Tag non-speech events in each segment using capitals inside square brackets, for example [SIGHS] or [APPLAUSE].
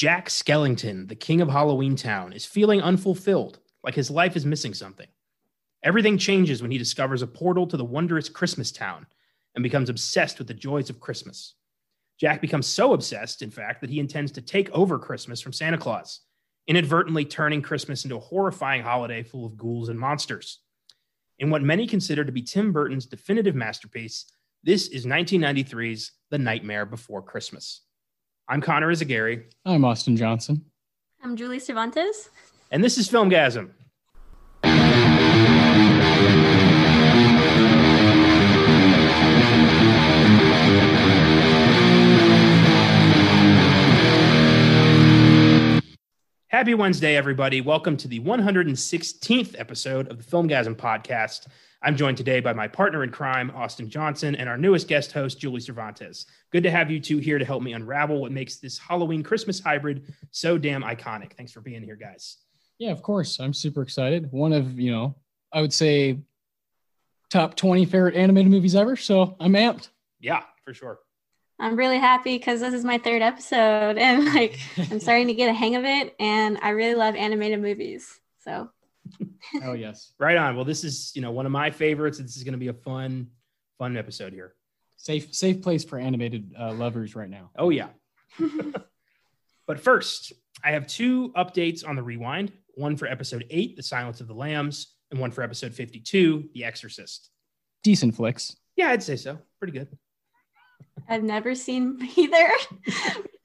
Jack Skellington, the king of Halloween Town, is feeling unfulfilled, like his life is missing something. Everything changes when he discovers a portal to the wondrous Christmas town and becomes obsessed with the joys of Christmas. Jack becomes so obsessed, in fact, that he intends to take over Christmas from Santa Claus, inadvertently turning Christmas into a horrifying holiday full of ghouls and monsters. In what many consider to be Tim Burton's definitive masterpiece, this is 1993's The Nightmare Before Christmas. I'm Connor Eyzaguirre, I'm Austin Johnson. I'm Julie Cervantes. and this is Filmgazm. Happy Wednesday, everybody. Welcome to the 116th episode of the Filmgazm podcast. I'm joined today by my partner in crime, Austin Johnson, and our newest guest host, Julie Cervantes. Good to have you two here to help me unravel what makes this Halloween Christmas hybrid so damn iconic. Thanks for being here, guys. Yeah, of course. I'm super excited. One of, you know, I would say top 20 favorite animated movies ever. So I'm amped. Yeah, for sure. I'm really happy because this is my third episode and like I'm starting to get a hang of it and I really love animated movies. So oh, yes. [LAUGHS] Right on. Well, this is, you know, one of my favorites. This is going to be a fun, fun episode here. Safe, safe place for animated uh, lovers right now. Oh, yeah. [LAUGHS] but first, I have two updates on the rewind one for episode eight, The Silence of the Lambs, and one for episode 52, The Exorcist. Decent flicks. Yeah, I'd say so. Pretty good. I've never seen [LAUGHS] either,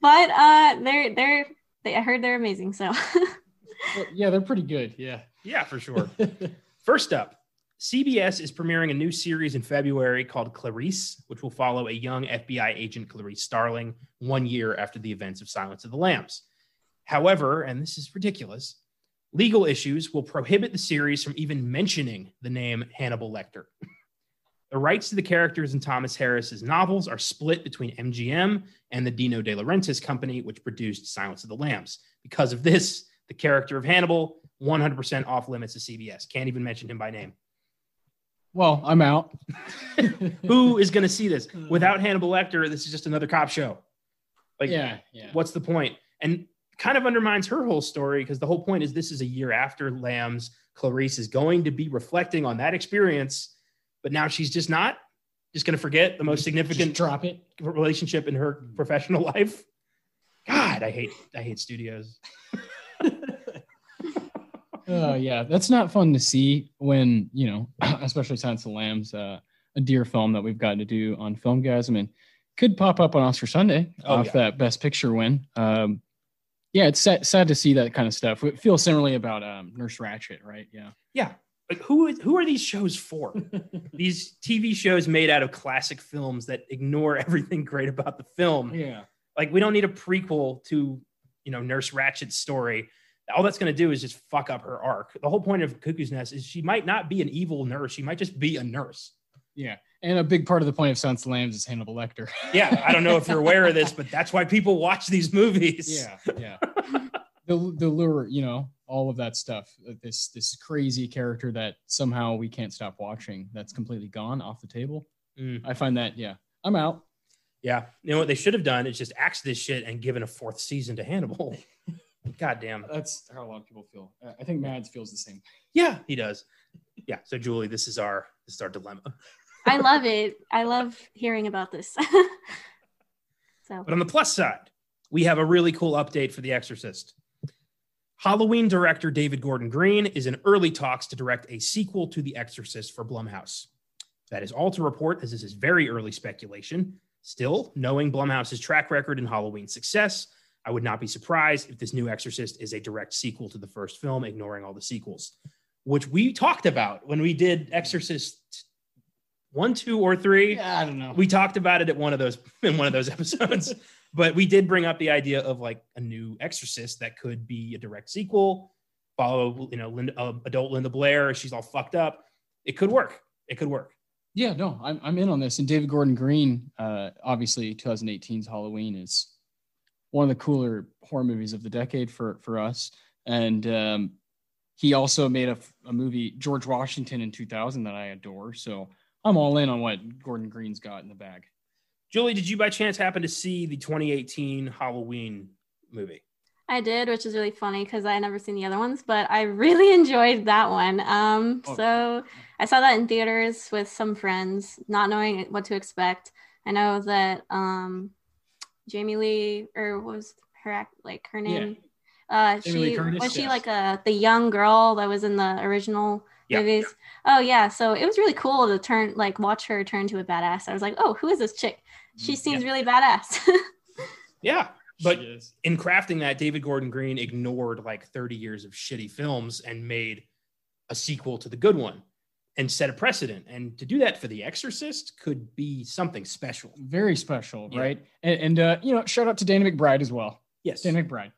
but uh, they're they're they, I heard they're amazing. So Well, yeah, they're pretty good. Yeah. Yeah, for sure. [LAUGHS] First up, CBS is premiering a new series in February called Clarice, which will follow a young FBI agent, Clarice Starling, one year after the events of Silence of the Lambs. However, and this is ridiculous, legal issues will prohibit the series from even mentioning the name Hannibal Lecter. the rights to the characters in Thomas Harris's novels are split between MGM and the Dino De Laurentiis company, which produced Silence of the Lambs. Because of this, the character of Hannibal 100% off limits to CBS. Can't even mention him by name. Well, I'm out. [LAUGHS] Who is going to see this? [LAUGHS] Without Hannibal Lecter, this is just another cop show. Like, yeah, yeah. what's the point? And kind of undermines her whole story because the whole point is this is a year after Lambs. Clarice is going to be reflecting on that experience, but now she's just not. Just going to forget the most Just significant drop it. relationship in her professional [LAUGHS] life. God, I hate I hate studios. Oh yeah, that's not fun to see when you know, [CLEARS THROAT] especially Silence of the Lambs, uh, a dear film that we've gotten to do on Filmgazm and could pop up on Oscar Sunday Oh, off yeah. that Best Picture win. Um, yeah, it's sad, sad to see that kind of stuff. It feels similarly about um, Nurse Ratched, right? Yeah. Yeah. Like who is- who are these shows for? [LAUGHS] these TV shows made out of classic films that ignore [LAUGHS] everything great about the film. yeah. Like we don't need a prequel to, you know, Nurse Ratched's story. All that's going to do is just fuck up her arc. The whole point of Cuckoo's Nest is she might not be an evil nurse. She might just be a nurse. Yeah. And a big part of the point of Silence of the Lambs is Hannibal Lecter. [LAUGHS] Yeah, I don't know if you're aware of this, but that's why people watch these movies. yeah. Yeah. the, the lure, you know, all of that stuff. uh, This this crazy character that somehow we can't stop watching. That's completely gone off the table. Mm. I find that yeah, I'm out. Yeah. You know what they should have done is just axed this shit and given a fourth season to Hannibal. [LAUGHS] God damn. That's how a lot of people feel. I think Mads feels the same. Yeah, he does. Yeah. So Julie, this is our this is our dilemma. I love it. I love hearing about this. [LAUGHS] so But on the plus side, we have a really cool update for The Exorcist. Halloween director David Gordon Green is in early talks to direct a sequel to The Exorcist for Blumhouse. That is all to report, as this is very early speculation. Still, knowing Blumhouse's track record in Halloween success, I would not be surprised if this new Exorcist is a direct sequel to the first film, ignoring all the sequels, which we talked about when we did Exorcist one, two, or three. Yeah, I don't know. we talked about it at one of those [LAUGHS] in one of those episodes. [LAUGHS] But we did bring up the idea of like a new exorcist that could be a direct sequel follow you know linda, uh, adult linda blair. She's all fucked up. It could work. It could work. Yeah, no, I'm I'm in on this. And David Gordon Green, uh, obviously 2018's Halloween is one of the cooler horror movies of the decade for for us. And um, he also made a, a movie George Washington in 2000 that I adore. So I'm all in on what Gordon Green's got in the bag. julie did you by chance happen to see the 2018 halloween movie I did, which is really funny because I never seen the other ones, but I really [LAUGHS] enjoyed that one. Um, Oh. so I saw that in theaters with some friends, not knowing what to expect. I know that um, Jamie Lee, or what was her act like her Yeah. name? Uh, Jamie she Curtis, was she yes. like a the young girl that was in the original Yeah, movies. Oh yeah, so it was really cool to turn like watch her turn to a badass. I was like, oh, who is this chick? She Mm, seems really badass. [LAUGHS] Yeah. But in crafting that, David Gordon Green ignored like 30 years of shitty films and made a sequel to the good one and set a precedent. And to do that for The Exorcist could be something special. very special, Yeah. right? And, and uh, you know, shout out to Danny McBride as well. Yes. Danny McBride.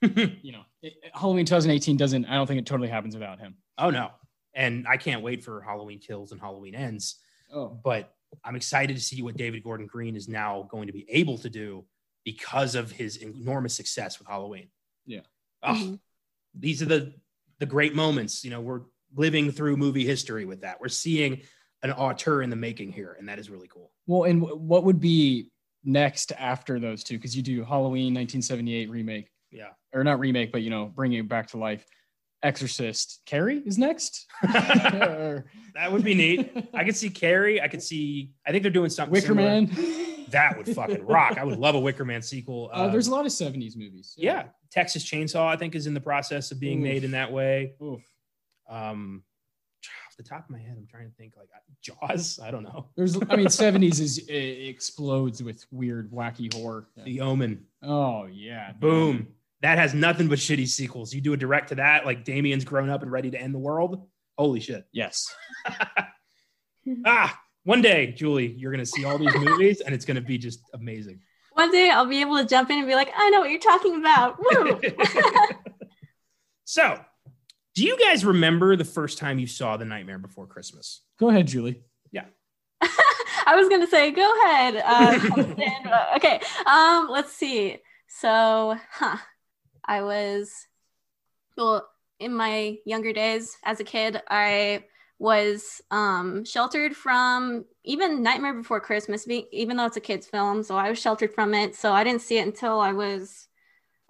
[LAUGHS] You know, it, it- Halloween 2018 doesn't. I don't think it totally happens without him. oh, no. And I can't wait for Halloween Kills and Halloween Ends. Oh, But I'm excited to see what David Gordon Green is now going to be able to do because of his enormous success with Halloween. Yeah. Oh, Mhm. these are the the great moments. You know, we're living through movie history with that. We're seeing an auteur in the making here, and that is really cool. well, and wh- what would be next after those two? Because you do Halloween 1978 remake, Yeah. or not remake, but you know, bringing it back to life. Exorcist. Carrie is next. [LAUGHS] That would be neat. I could see Carrie. I could see. I think they're doing something. Wicker similar. Man. That would fucking rock. I would love a Wicker Man sequel. Uh, there's a lot of 70s movies. yeah. Texas Chainsaw. I think is in the process of being Oof. made in that way. Oof. Um, off the top of my head, I'm trying to think like Jaws. I don't know. There's, I mean, [LAUGHS] 70s is it explodes with weird, wacky horror. The Omen. Oh yeah. Boom. That has nothing but shitty sequels. You do a direct to that, like Damien's grown up and ready to end the world. Holy shit. Yes. [LAUGHS] ah, one day, Julie, you're gonna see all these movies and it's gonna be just amazing. One day I'll be able to jump in and be like, I know what you're talking about. Woo! [LAUGHS] so, do you guys remember the first time you saw The Nightmare Before Christmas? Go ahead, Julie. Yeah. [LAUGHS] I was gonna say, go ahead. Uh, [LAUGHS] okay. Um, let's see. So, huh. I was well in my younger days as a kid. I was um, sheltered from even Nightmare Before Christmas, even though it's a kids' film. So I was sheltered from it. So I didn't see it until I was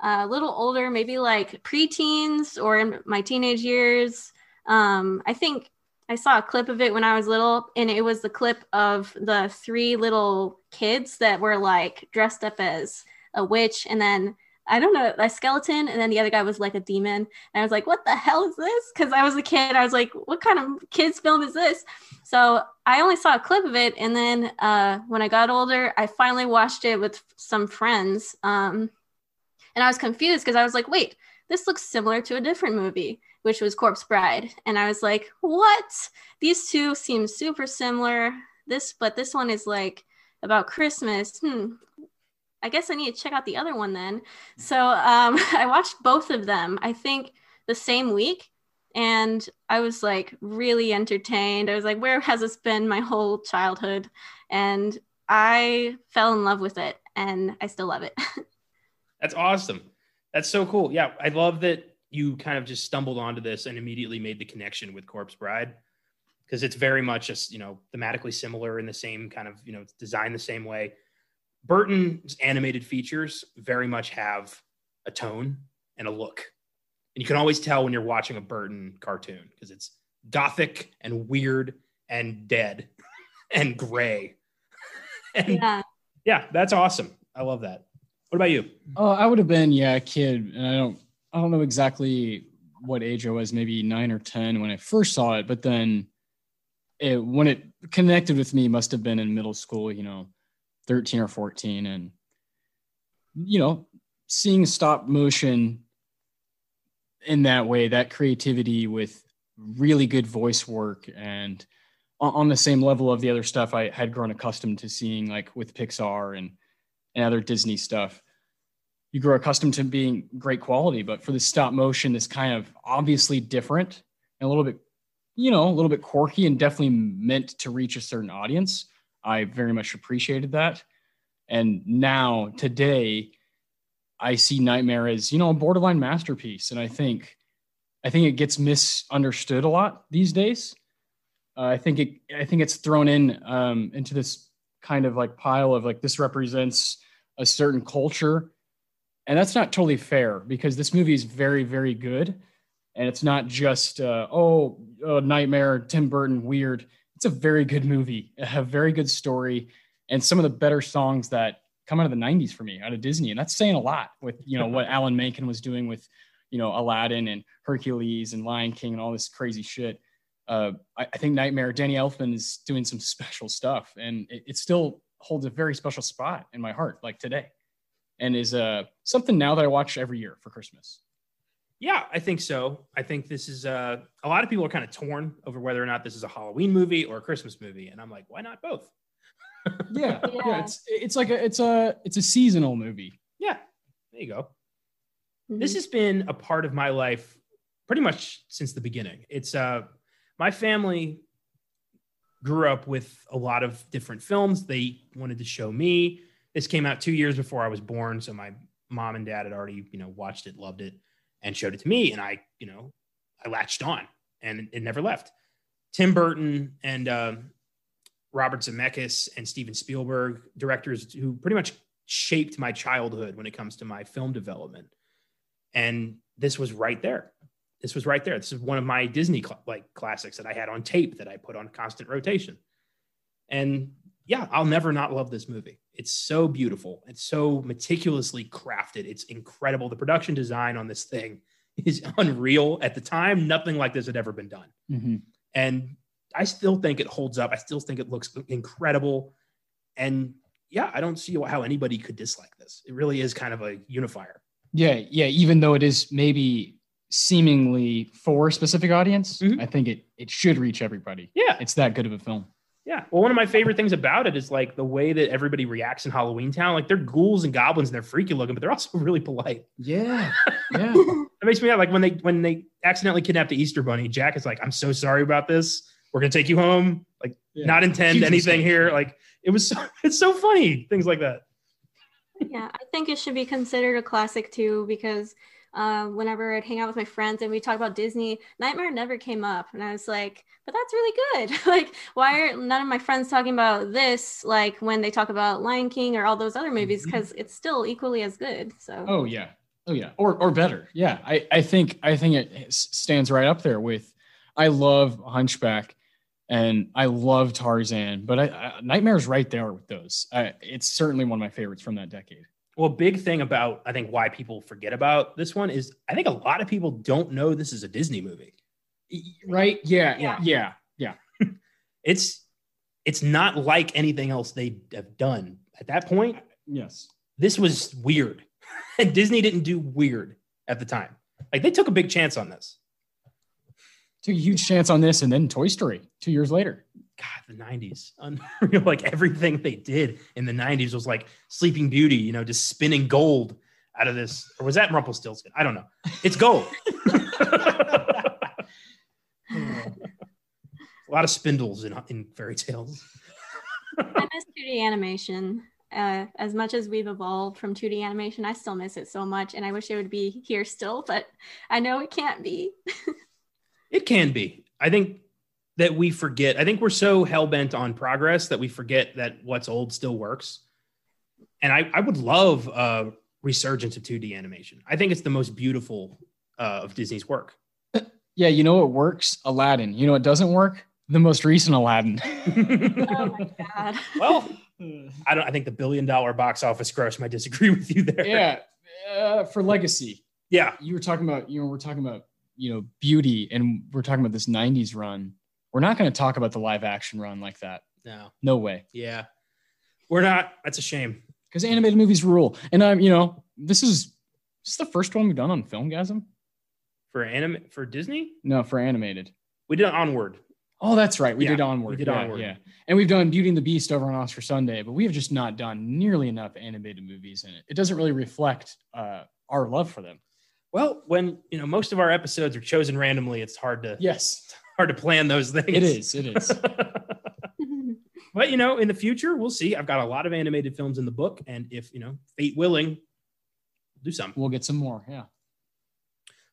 a little older, maybe like preteens or in my teenage years. Um, I think I saw a clip of it when I was little, and it was the clip of the three little kids that were like dressed up as a witch, and then I don't know, a skeleton, and then the other guy was like a demon. And I was like, what the hell is this? Because I was a kid. I was like, what kind of kids' film is this? So I only saw a clip of it. And then uh, when I got older, I finally watched it with some friends. Um, and I was confused because I was like, wait, this looks similar to a different movie, which was Corpse Bride. And I was like, what? These two seem super similar. This, but this one is like about Christmas. Hmm. I guess I need to check out the other one then. So um, [LAUGHS] I watched both of them, I think the same week. And I was like really entertained. I was like, where has this been my whole childhood? And I fell in love with it and I still love it. [LAUGHS] That's awesome. That's so cool. Yeah, I love that you kind of just stumbled onto this and immediately made the connection with Corpse Bride because it's very much just, you know, thematically similar in the same kind of, you know, it's designed the same way. Burton's animated features very much have a tone and a look. And you can always tell when you're watching a Burton cartoon because it's gothic and weird and dead [LAUGHS] and gray. [LAUGHS] and yeah. yeah, that's awesome. I love that. What about you? Oh, I would have been yeah a kid, and I don't I don't know exactly what age I was, maybe nine or ten when I first saw it, but then it when it connected with me must have been in middle school, you know, thirteen or fourteen, and you know, seeing stop motion in that way, that creativity with really good voice work and on, on the same level of the other stuff I had grown accustomed to seeing, like with Pixar and and other Disney stuff. You grow accustomed to being great quality, but for the stop motion, this kind of obviously different and a little bit, you know, a little bit quirky and definitely meant to reach a certain audience. I very much appreciated that. And now today, I see Nightmare as, you know, a borderline masterpiece. And I think I think it gets misunderstood a lot these days. Uh, I think it I think it's thrown in um, into this kind of like pile of like this represents a certain culture. And that's not totally fair because this movie is very very good. And it's not just uh, oh nightmare tim burton weird. It's a very good movie [LAUGHS] a very good story and some of the better songs that come out of the 90s for me out of disney. And that's saying a lot with you know what [LAUGHS] alan menken was doing with you know aladdin and hercules and lion king and all this crazy shit. Uh, I, I, think nightmare danny elfman is doing some special stuff. And it, it still holds a very special spot in my heart like today and is uh, something now that I watch every year for Christmas. Yeah, I think so. I think this is uh, a lot of people are kind of torn over whether or not this is a Halloween movie or a Christmas movie, and I'm like, why not both? [LAUGHS] yeah, [LAUGHS] yeah, yeah, It's it's like a it's a it's a seasonal movie. Yeah, there you go. Mm-hmm. This has been a part of my life pretty much since the beginning. It's uh, my family grew up with a lot of different films. They wanted to show me this came out two years before I was born, so my mom and dad had already, you know, watched it, loved it, and showed it to me, and I, you know, I latched on, and it never left. Tim Burton and uh, Robert Zemeckis and Steven Spielberg, directors who pretty much shaped my childhood when it comes to my film development, and this was right there. This was right there. This is one of my Disney cl- like classics that I had on tape that I put on constant rotation, and yeah, I'll never not love this movie. It's so beautiful. It's so meticulously crafted. It's incredible. The production design on this thing [LAUGHS] is unreal. At the time, nothing like this had ever been done. Mm-hmm. And I still think it holds up. I still think it looks incredible. And yeah, I don't see how anybody could dislike this. It really is kind of a unifier. Yeah, yeah. Even though it is maybe seemingly for a specific audience, mm-hmm. I think it it should reach everybody. Yeah, it's that good of a film. Yeah. Well, one of my favorite things about it is like the way that everybody reacts in Halloween Town. Like they're ghouls and goblins and they're freaky looking, but they're also [LAUGHS] really polite. Yeah. [LAUGHS] Yeah. it makes me like when they when they accidentally kidnap the Easter bunny, Jack is like, I'm so sorry about this. We're gonna take you home. Like, yeah. not intend Huge anything mistake. here. Like it was so [LAUGHS] it's so funny, things like that. Yeah, I think it should be considered a classic too, because uh, whenever I'd hang out with my friends and we talk about Disney, Nightmare never came up. And I was like, but that's really good. [LAUGHS] like, why are none of my friends talking about this like when they talk about Lion King or all those other movies? Because mm-hmm. it's still equally as good. So Oh yeah. Oh yeah. Or or better. Yeah. I, I think I think it stands right up there with I love Hunchback and I love Tarzan, but I, I Nightmare's right there with those. I, it's certainly one of my favorites from that decade. Well, big thing about I think why people forget about this one is I think a lot of people don't know this is a Disney movie. Right? Yeah, yeah, yeah, yeah. [LAUGHS] it's it's not like anything else they have done at that point. Yes. This was weird. and [LAUGHS] Disney didn't do weird at the time. Like they took a big chance on this. Took a huge chance on this and then Toy Story 2 years later. God, the 90s. [LAUGHS] Unreal. like everything they did in the 90s was like Sleeping Beauty, you know, just spinning gold out of this. Or was that Rumpelstiltskin? I don't know. It's gold. [LAUGHS] a lot of spindles in, in fairy tales. I miss 2D animation. Uh, as much as we've evolved from 2D animation, I still miss it so much. And I wish it would be here still, but I know it can't be. [LAUGHS] it can be. I think that we forget. I think we're so hell bent on progress that we forget that what's old still works. And I, I would love a resurgence of 2D animation. I think it's the most beautiful uh, of Disney's work. [CLEARS THROAT] Yeah, you know what works? Aladdin. You know what doesn't work? The most recent Aladdin. [LAUGHS] oh my god. well, [LAUGHS] I don't. I think the billion dollar box office gross might disagree [LAUGHS] with you there. Yeah, uh, for legacy. Yeah, you were talking about. You know, we're talking about you know beauty, and we're talking about this '90s run we're not going to talk about the live action run like that. No, no way. Yeah, we're not. That's a shame because animated movies rule. And I'm, you know, this is this is the first one we've done on Filmgazm. for anime for Disney. No, for animated. We did Onward. Oh, that's right. We yeah, did Onward. We did yeah, Onward. Yeah, and we've done Beauty and the Beast over on Oscar Sunday, but we have just not done nearly enough animated movies in it. It doesn't really reflect uh, our love for them. Well, when you know most of our episodes are chosen randomly, it's hard to yes hard to plan those things. It is. It is. [LAUGHS] but you know, in the future, we'll see. I've got a lot of animated films in the book, and if you know, fate willing, we'll do some. We'll get some more. Yeah.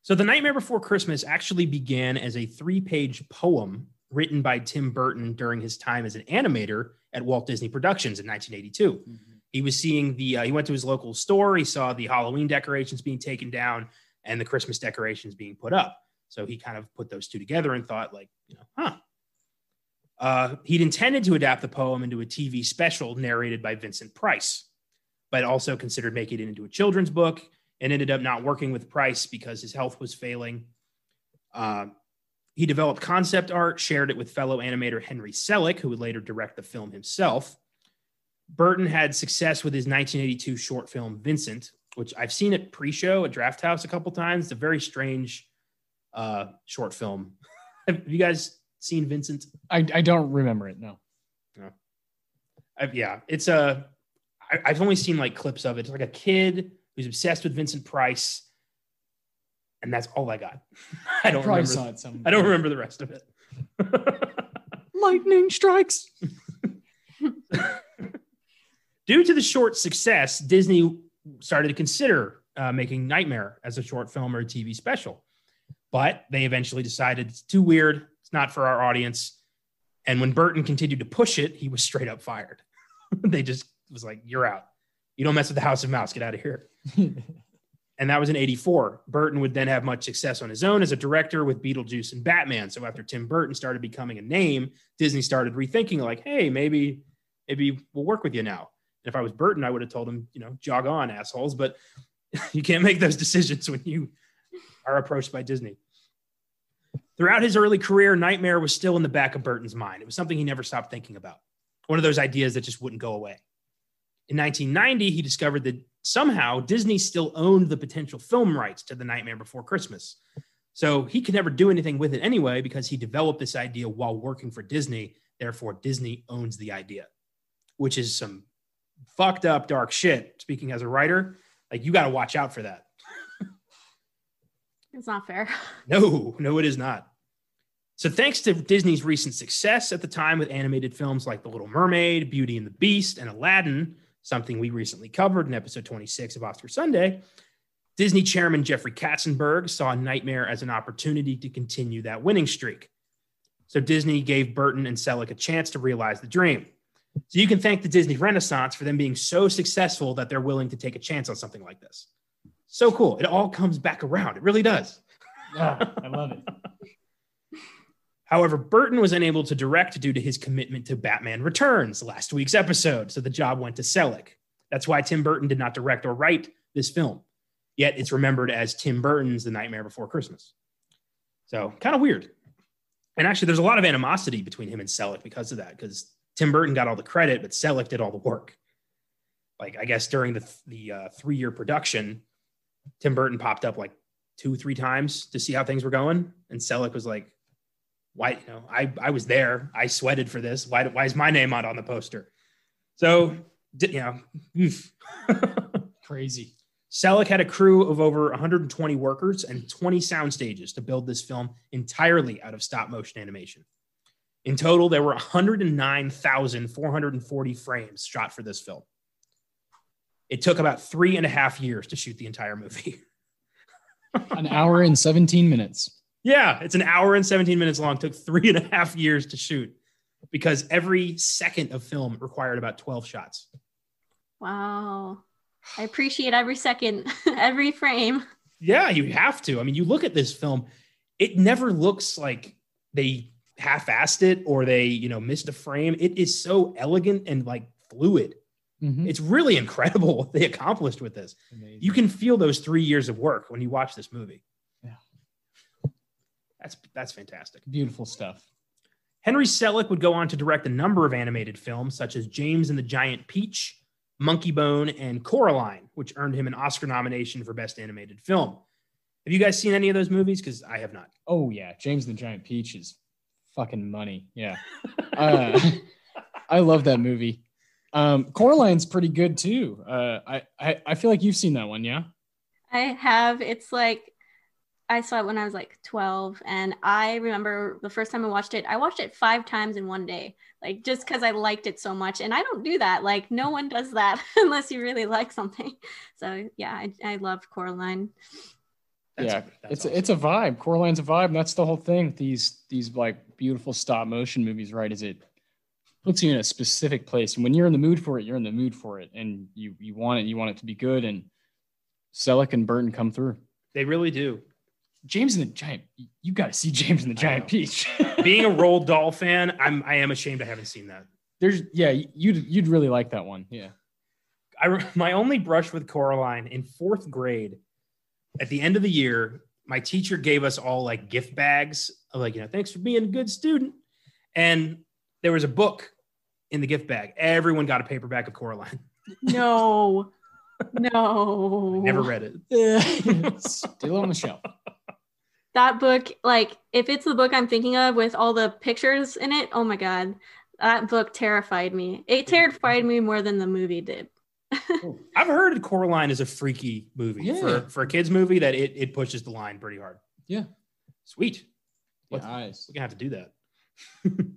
So, The Nightmare Before Christmas actually began as a three page poem written by Tim Burton during his time as an animator at Walt Disney Productions in 1982. Mm-hmm. He was seeing the, uh, he went to his local store. He saw the Halloween decorations being taken down and the Christmas decorations being put up. So he kind of put those two together and thought, like, you know, huh. Uh, he'd intended to adapt the poem into a TV special narrated by Vincent Price, but also considered making it into a children's book and ended up not working with Price because his health was failing. Uh, he developed concept art, shared it with fellow animator Henry Selick, who would later direct the film himself. Burton had success with his 1982 short film Vincent, which I've seen at pre-show at Draft House a couple times. It's a very strange uh, short film. [LAUGHS] Have you guys seen Vincent? I, I don't remember it. No. No. I've, yeah, it's a. I, I've only seen like clips of it. It's like a kid who's obsessed with Vincent Price, and that's all I got. [LAUGHS] I don't Probably remember. saw it. I don't remember the rest of it. [LAUGHS] Lightning strikes. Due to the short success, Disney started to consider uh, making Nightmare as a short film or a TV special. But they eventually decided it's too weird. It's not for our audience. And when Burton continued to push it, he was straight up fired. [LAUGHS] they just was like, "You're out. You don't mess with the House of Mouse. Get out of here." [LAUGHS] and that was in 84. Burton would then have much success on his own as a director with Beetlejuice and Batman. So after Tim Burton started becoming a name, Disney started rethinking like, hey, maybe maybe we'll work with you now. And if I was Burton, I would have told him, you know, jog on, assholes. But [LAUGHS] you can't make those decisions when you are approached by Disney. Throughout his early career, Nightmare was still in the back of Burton's mind. It was something he never stopped thinking about. One of those ideas that just wouldn't go away. In 1990, he discovered that somehow Disney still owned the potential film rights to The Nightmare Before Christmas. So he could never do anything with it anyway because he developed this idea while working for Disney. Therefore, Disney owns the idea, which is some fucked up, dark shit. Speaking as a writer, like you got to watch out for that. It's not fair. [LAUGHS] No, no, it is not. So, thanks to Disney's recent success at the time with animated films like The Little Mermaid, Beauty and the Beast, and Aladdin, something we recently covered in episode 26 of Oscar Sunday, Disney chairman Jeffrey Katzenberg saw Nightmare as an opportunity to continue that winning streak. So, Disney gave Burton and Selick a chance to realize the dream. So, you can thank the Disney Renaissance for them being so successful that they're willing to take a chance on something like this. So cool. It all comes back around. It really does. [LAUGHS] Yeah, I love it. However, Burton was unable to direct due to his commitment to Batman Returns, last week's episode, so the job went to Selick. That's why Tim Burton did not direct or write this film. Yet it's remembered as Tim Burton's The Nightmare Before Christmas. So kind of weird. And actually, there's a lot of animosity between him and Selick because of that, because Tim Burton got all the credit, but Selick did all the work. Like I guess during the the uh, three year production, Tim Burton popped up like two, three times to see how things were going, and Selick was like, "Why? You know, I I was there. I sweated for this. Why? Why is my name not on the poster?" So, you know. [LAUGHS] Crazy. Selick had a crew of over 120 workers and 20 sound stages to build this film entirely out of stop motion animation. In total, there were 109,440 frames shot for this film. It took about three and a half years to shoot the entire movie. [LAUGHS] An hour and 17 minutes. yeah, it's an hour and 17 minutes long. Took three and a half years to shoot because every second of film required about 12 shots. Wow. I appreciate every second, [LAUGHS] every frame. Yeah, you have to. I mean, you look at this film, it never looks like they half-assed it or they, you know, missed a frame. It is so elegant and like fluid. Mhm. It's really incredible [LAUGHS] what they accomplished with this. Amazing. You can feel those three years of work when you watch this movie. Yeah. That's that's fantastic. beautiful stuff. Henry Selick would go on to direct a number of animated films, such as James and the Giant Peach, Monkey Bone, and Coraline, which earned him an Oscar nomination for Best Animated Film. Have you guys seen any of those movies? Because I have not. Oh yeah, James and the Giant Peach is fucking money. Yeah, [LAUGHS] uh, [LAUGHS] I love that movie. Um, Coraline's pretty good too. Uh, I, I I feel like you've seen that one, yeah. I have. It's like I saw it when I was like 12, and I remember the first time I watched it. I watched it five times in one day, like just because I liked it so much. And I don't do that. Like no one does that [LAUGHS] unless you really like something. [LAUGHS] So yeah, I, I loved Coraline. That's- yeah, that's it's awesome. it's a vibe. Coraline's a vibe. And that's the whole thing. These these like beautiful stop motion movies, right? Is it puts you in a specific place. And when you're in the mood for it, you're in the mood for it, and you you want it. You want it to be good. And Selick and Burton come through. They really do. James and the Giant. You got to see James and the Giant. Peach. [LAUGHS] Being a Roald Dahl fan, I'm I am ashamed I haven't seen that. There's yeah, you'd you'd really like that one. Yeah. I my only brush with Coraline in fourth grade, at the end of the year, my teacher gave us all like gift bags of like you know thanks for being a good student, and there was a book in the gift bag. Everyone got a paperback of Coraline. No. [LAUGHS] No. Never read it. [LAUGHS] Still on the shelf. that book, like if it's the book I'm thinking of with all the pictures in it, oh my god. That book terrified me. It terrified me more than the movie did. [LAUGHS] Oh. I've heard Coraline is a freaky movie Yeah. for for a kids movie that it it pushes the line pretty hard. Yeah. Sweet. Yeah, What- eyes. We're gonna have to do that.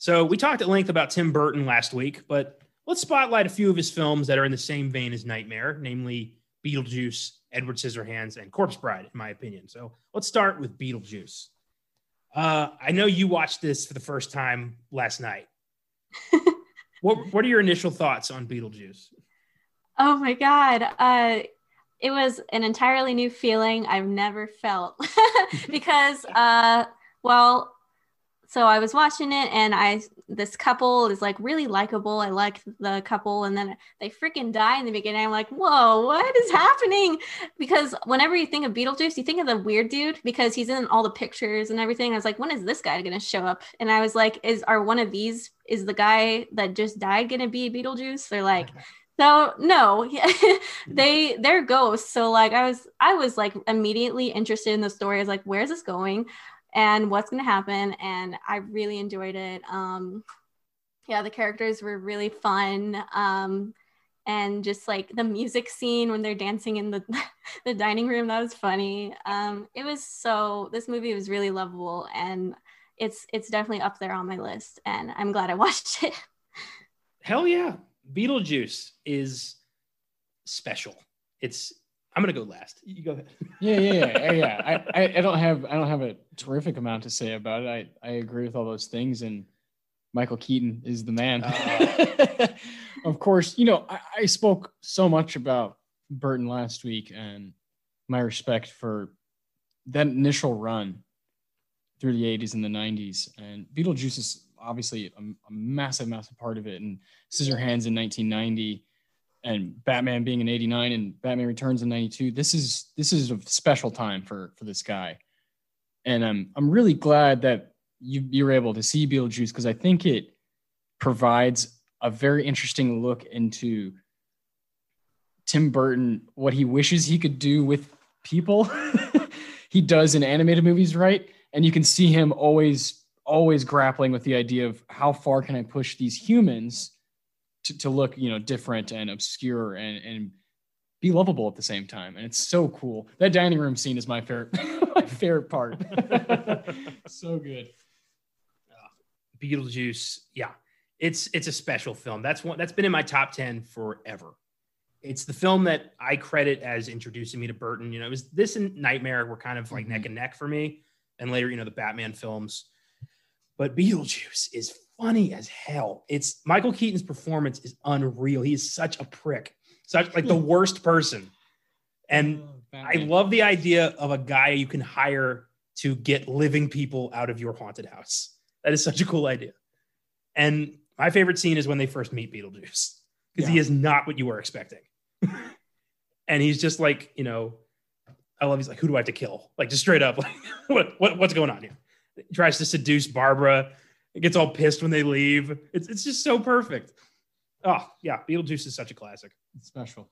So we talked at length about Tim Burton last week, but let's spotlight a few of his films that are in the same vein as Nightmare, namely Beetlejuice, Edward Scissorhands, and Corpse Bride, in my opinion. So let's start with Beetlejuice. Uh, I know you watched this for the first time last night. [LAUGHS] what What are your initial thoughts on Beetlejuice? Oh my god. Uh it was an entirely new feeling I've never felt [LAUGHS] because uh well so I was watching it and I this couple is like really likable. I like the couple and then they freaking die in the beginning. I'm like, "Whoa, what is happening?" Because whenever you think of Beetlejuice, you think of the weird dude because he's in all the pictures and everything. I was like, "When is this guy to show up?" And I was like, "Is are one of these is the guy that just died to be Beetlejuice?" They're like, [LAUGHS] so no, [LAUGHS] they they're ghosts. So like I was I was like immediately interested in the story. I was like, where's this going, and what's gonna happen? And I really enjoyed it. Um, yeah, the characters were really fun. Um, and just like the music scene when they're dancing in the [LAUGHS] the dining room, that was funny. Um, it was so this movie was really lovable, and it's it's definitely up there on my list. And I'm glad I [LAUGHS] watched it. Hell yeah. Beetlejuice is special. It's I'm gonna go last. You go ahead. [LAUGHS] Yeah, yeah, yeah, yeah. I, I, I don't have I don't have a terrific amount to say about it. I, I agree with all those things, and Michael Keaton is the man. Uh. [LAUGHS] of course, you know I, I spoke so much about Burton last week, and my respect for that initial run through the 80s and the 90s, and Beetlejuice is obviously a, a massive, massive part of it. And Scissorhands in 1990 and Batman being in 89 and Batman Returns in 92. This is this is a special time for for this guy. And I'm I'm really glad that you you were able to see Beetlejuice because I think it provides a very interesting look into Tim Burton, what he wishes he could do with people. [LAUGHS] he does in animated movies, right? And you can see him always always grappling with the idea of how far can I push these humans to, to look, you know, different and obscure and, and be lovable at the same time. And it's so cool. That dining room scene is my favorite, [LAUGHS] my favorite part. [LAUGHS] so good. Beetlejuice, yeah, it's it's a special film. That's one that's been in my top ten forever. It's the film that I credit as introducing me to Burton. You know, it was this and Nightmare were kind of like Mhm. neck and neck for me, and later, you know, the Batman films. But Beetlejuice is funny as hell. It's Michael Keaton's performance is unreal. He is such a prick, such like the hmm. worst person. And oh, I love the idea of a guy you can hire to get living people out of your haunted house. That is such a cool idea. And my favorite scene is when they first meet Beetlejuice because he is not what you were expecting. [LAUGHS] and he's just like, you know, I love he's like, who do I have to kill? Like just straight up, [LAUGHS] like what, what what's going on here? He tries to seduce Barbara. It gets all pissed when they leave. It's it's just so perfect. Oh yeah, Beetlejuice is such a classic. It's special.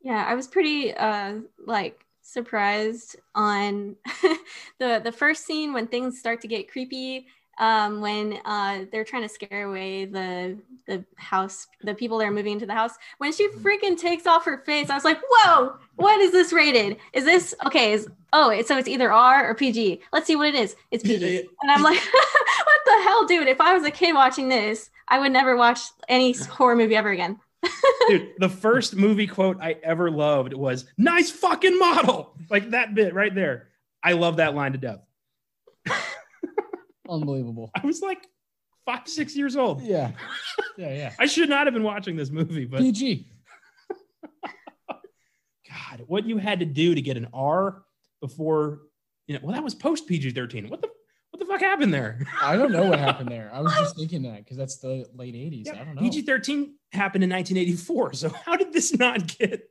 Yeah, I was pretty uh like surprised on [LAUGHS] the the first scene when things start to get creepy um when uh they're trying to scare away the the house the people that are moving into the house when she freaking takes off her face I was like whoa what is this rated is this okay is oh it's, so it's either R or PG let's see what it is it's PG and I'm like what [LAUGHS] the hell dude if I was a kid watching this I would never watch any horror movie ever again [LAUGHS] Dude, the first movie quote I ever loved was "nice fucking model." Like that bit right there. I love that line to death. Unbelievable. I was like five, six years old. Yeah. [LAUGHS] Yeah, yeah. I should not have been watching this movie, but PG. God, what you had to do to get an R before, you know, well, that was post PG 13. What the, what the fuck happened there? I don't know what happened there. I was just [LAUGHS] thinking that because that's the late 80s. I don't know. PG 13 happened in 1984. So how did this not get,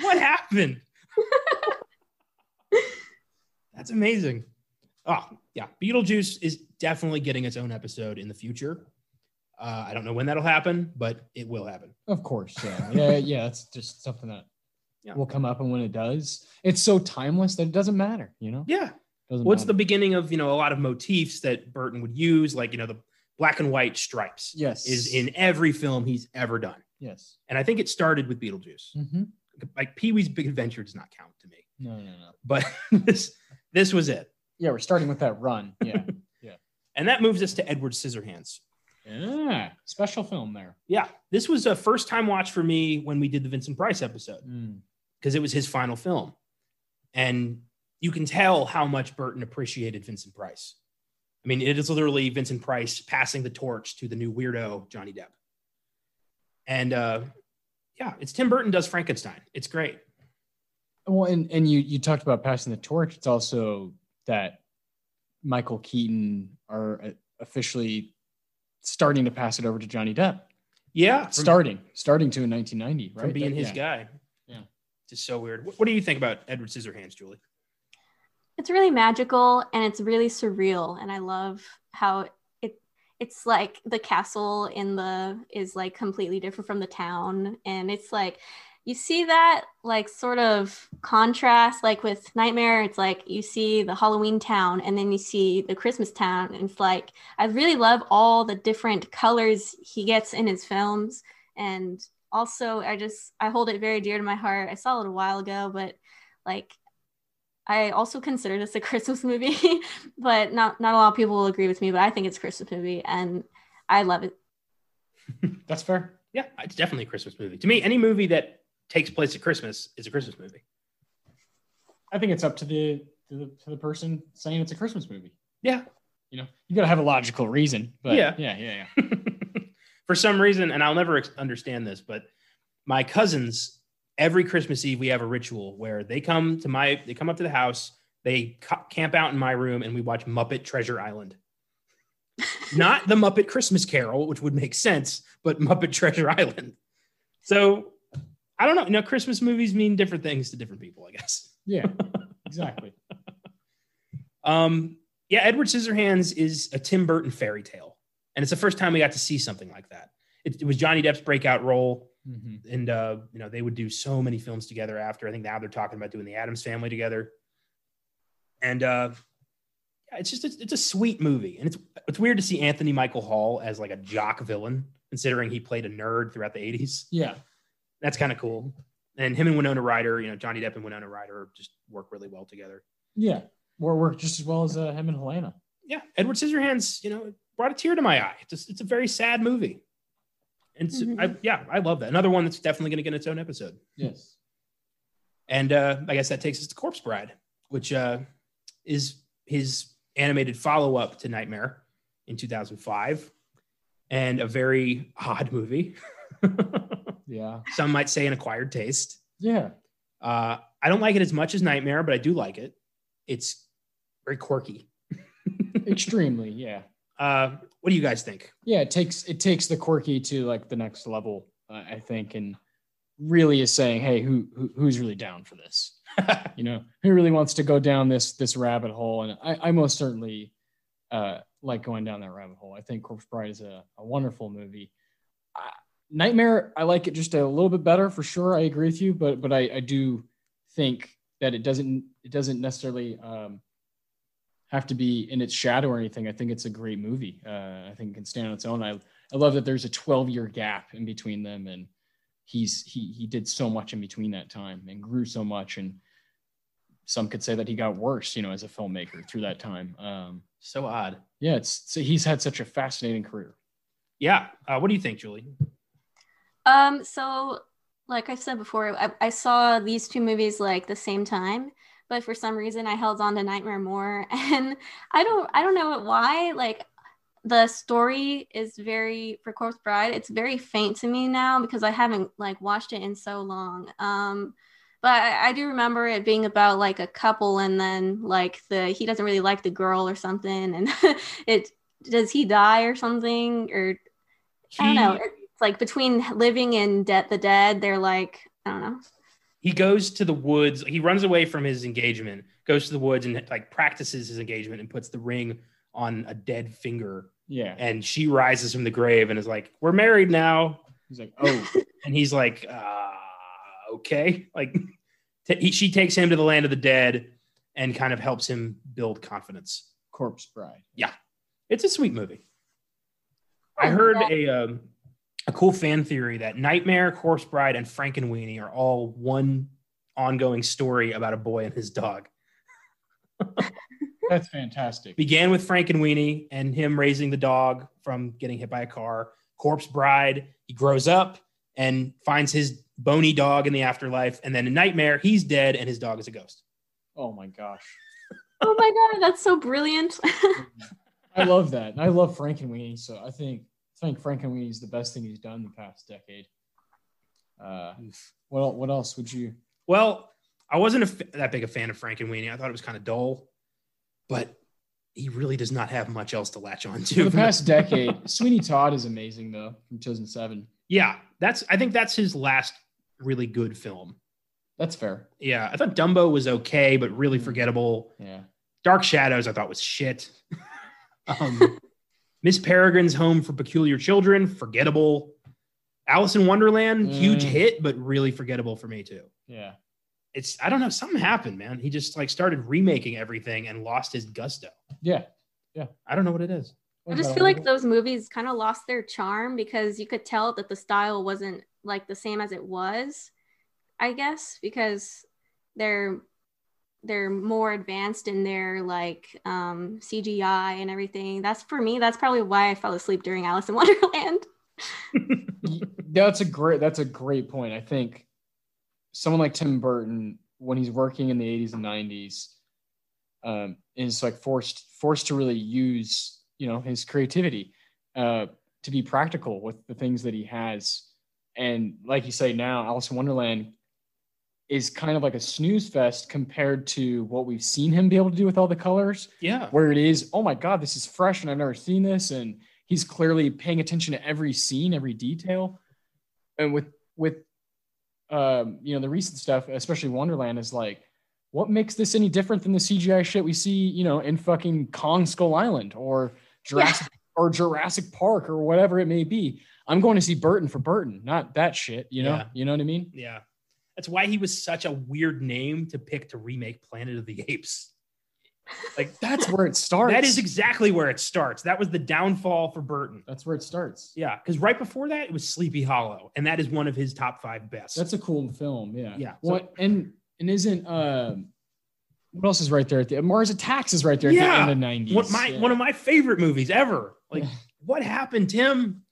what happened? [LAUGHS] That's amazing. Oh, yeah. Beetlejuice is definitely getting its own episode in the future. Uh, I don't know when that'll happen, but it will happen. Of course. Yeah. Yeah. Yeah. That's just something that Yeah. will come up. And when it does, it's so timeless that it doesn't matter, you know? Yeah. Doesn't What's the beginning of, you know, a lot of motifs that Burton would use, like, you know, the black and white stripes Yes. is in every film he's ever done. Yes. And I think it started with Beetlejuice. hmm Like Pee Wee's Big Adventure does not count to me, No, no, no. but [LAUGHS] this this was it. Yeah. We're starting with that run. [LAUGHS] Yeah. yeah. And that moves us to Edward Scissorhands. yeah. Special film there. Yeah, this was a first time watch for me when we did the Vincent Price episode Mm. because it was his final film. And you can tell how much Burton appreciated Vincent Price. I mean, it is literally Vincent Price passing the torch to the new weirdo, Johnny Depp. And uh, yeah, it's Tim Burton does Frankenstein. It's great. Well, and, and you, you talked about passing the torch. It's also that Michael Keaton are uh, officially starting to pass it over to Johnny Depp. Yeah, from, starting, starting to in 1990, right? from being That- his yeah. guy. Yeah. Just so weird. What, what do you think about Edward Scissorhands, Julie? It's really magical and it's really surreal and i love how it it's like the castle in the is like completely different from the town and it's like you see that like sort of contrast like with nightmare. It's like you see the halloween town and then you see the christmas town and it's like i really love all the different colors he gets in his films and also i just i hold it very dear to my heart. I saw it a while ago but like I also consider this a Christmas movie, [LAUGHS] but not not a lot of people will agree with me. But I think it's a Christmas movie, and I love it. [LAUGHS] That's fair. Yeah, it's definitely a Christmas movie. To me, any movie that takes place at Christmas is a Christmas movie. I think it's up to the to the, to the person saying it's a Christmas movie. Yeah. You know, you got to have a logical reason. But Yeah. yeah, yeah, yeah. [LAUGHS] For some reason, and I'll never ex- understand this, but my cousins, every Christmas Eve, we have a ritual where they come to my, they come up to the house, they camp out in my room, and we watch Muppet Treasure Island. [LAUGHS] Not the Muppet Christmas Carol, which would make sense, but Muppet Treasure Island. So I don't know. You know, Christmas movies mean different things to different people, I guess. Yeah, [LAUGHS] exactly. Um, yeah, Edward Scissorhands is a Tim Burton fairy tale, and it's the first time we got to see something like that. It, it was Johnny Depp's breakout role, hmm and uh, you know they would do so many films together after. I think now they're talking about doing the Addams Family together, and uh, yeah, it's just it's, it's a sweet movie, and it's it's weird to see Anthony Michael Hall as like a jock villain, considering he played a nerd throughout the '80s. Yeah, That's kind of cool. And him and Winona Ryder, you know, Johnny Depp and Winona Ryder just work really well together. yeah. Or work just as well as uh, him and Helena. yeah, Edward Scissorhands, you know, brought a tear to my eye. It's just, it's a very sad movie. And it's, Mhm. I, yeah, I love that. Another one that's definitely going to get its own episode. Yes. And uh, I guess that takes us to Corpse Bride, which uh, is his animated follow up to Nightmare in 2005, and a very odd movie. [LAUGHS] Yeah. Some might say an acquired taste. Yeah. Uh, I don't like it as much as Nightmare, but I do like it. It's very quirky. [LAUGHS] Extremely. Yeah. Uh, what do you guys think? Yeah. It takes it takes the quirky to like the next level, uh, I think, and really is saying, hey, who, who who's really down for this? [LAUGHS] you know who really wants to go down this this rabbit hole and i, I most certainly uh, like going down that rabbit hole i think corpse bride is a, a wonderful movie uh, nightmare i like it just a little bit better for sure i agree with you but but i, I do think that it doesn't it doesn't necessarily um, have to be in its shadow or anything i think it's a great movie uh, i think it can stand on its own i, I love that there's a 12 year gap in between them and he's he he did so much in between that time and grew so much and some could say that he got worse you know as a filmmaker through that time um so odd. yeah it's so he's had such a fascinating career Yeah. Uh, what do you think, Julie? Um, so like I said before, I, I saw these two movies like the same time, but for some reason I held on to Nightmare more, [LAUGHS] and I don't I don't know why. Like the story is very for Corpse Bride. It's very faint to me now because I haven't like watched it in so long. Um, but I, I do remember it being about like a couple, and then like the he doesn't really like the girl or something, and [LAUGHS] it does he die or something or I don't know. It's like between living and de- the dead, they're like I don't know. He goes to the woods he runs away from his engagement goes to the woods and like practices his engagement and puts the ring on a dead finger. Yeah. and she rises from the grave and is like we're married now. He's like, oh, [LAUGHS] and he's like uh, okay. Like t- he, she takes him to the land of the dead and kind of helps him build confidence. Corpse Bride. Yeah, it's a sweet movie. I Oh, heard a um, a cool fan theory that nightmare corpse bride and frankenweenie are all one ongoing story about a boy and his dog That's fantastic. began with Frankenweenie and him raising the dog from getting hit by a car. Corpse Bride, he grows up and finds his bony dog in the afterlife. And then in Nightmare, he's dead and his dog is a ghost. Oh my gosh. Oh my god, that's so brilliant. [LAUGHS] I love that. I love Frankenweenie. So I think I think Frankenweenie is the best thing he's done the past decade. Uh, what what else would you? Well, I wasn't f- that big a fan of Frankenweenie. I thought it was kind of dull, but he really does not have much else to latch on For to. the past [LAUGHS] decade, Sweeney Todd is amazing though from 2007. yeah, that's I think that's his last really good film. That's fair. Yeah, I thought Dumbo was okay, but really Hmm. forgettable. Yeah. Dark Shadows, I thought was shit. [LAUGHS] um, Miss Peregrine's Home for Peculiar Children, forgettable. Alice in Wonderland, huge Mm. hit, but really forgettable for me too. Yeah. It's I don't know, something happened, man. He just like started remaking everything and lost his gusto. Yeah. Yeah. I don't know what it is. I just feel like those movies kind of lost their charm because you could tell that the style wasn't like the same as it was, I guess, because they're they're more advanced in their like um CGI and everything. That's for me, that's probably why I fell asleep during Alice in [LAUGHS] Wonderland. That's a great that's a great point. I think someone like Tim Burton, when he's working in the 80s and 90s, um, is like forced forced to really use you know his creativity uh, to be practical with the things that he has. And like you say now, Alice in Wonderland is kind of like a snooze fest compared to what we've seen him be able to do with all the colors Yeah. where it is, oh my God, this is fresh and I've never seen this. And he's clearly paying attention to every scene, every detail. And with, with, um, you know, the recent stuff, especially Wonderland, is like, what makes this any different than the CGI shit we see, you know, in fucking Kong Skull Island or Jurassic or Jurassic Park or whatever it may be? I'm going to see Burton for Burton, not that shit. You know, Yeah. you know what I mean? Yeah. That's why he was such a weird name to pick to remake Planet of the Apes. Like [LAUGHS] That's where it starts. that is exactly where it starts. That was the downfall for Burton. that's where it starts. Yeah, because right before that it was Sleepy Hollow, and that is one of his top five best. That's a cool film. Yeah. Yeah, so- What and and isn't um what else is right there at the Mars Attacks is right there at Yeah. the end of nineties. one, my, one of my favorite movies ever. Like, [LAUGHS] what happened, Tim?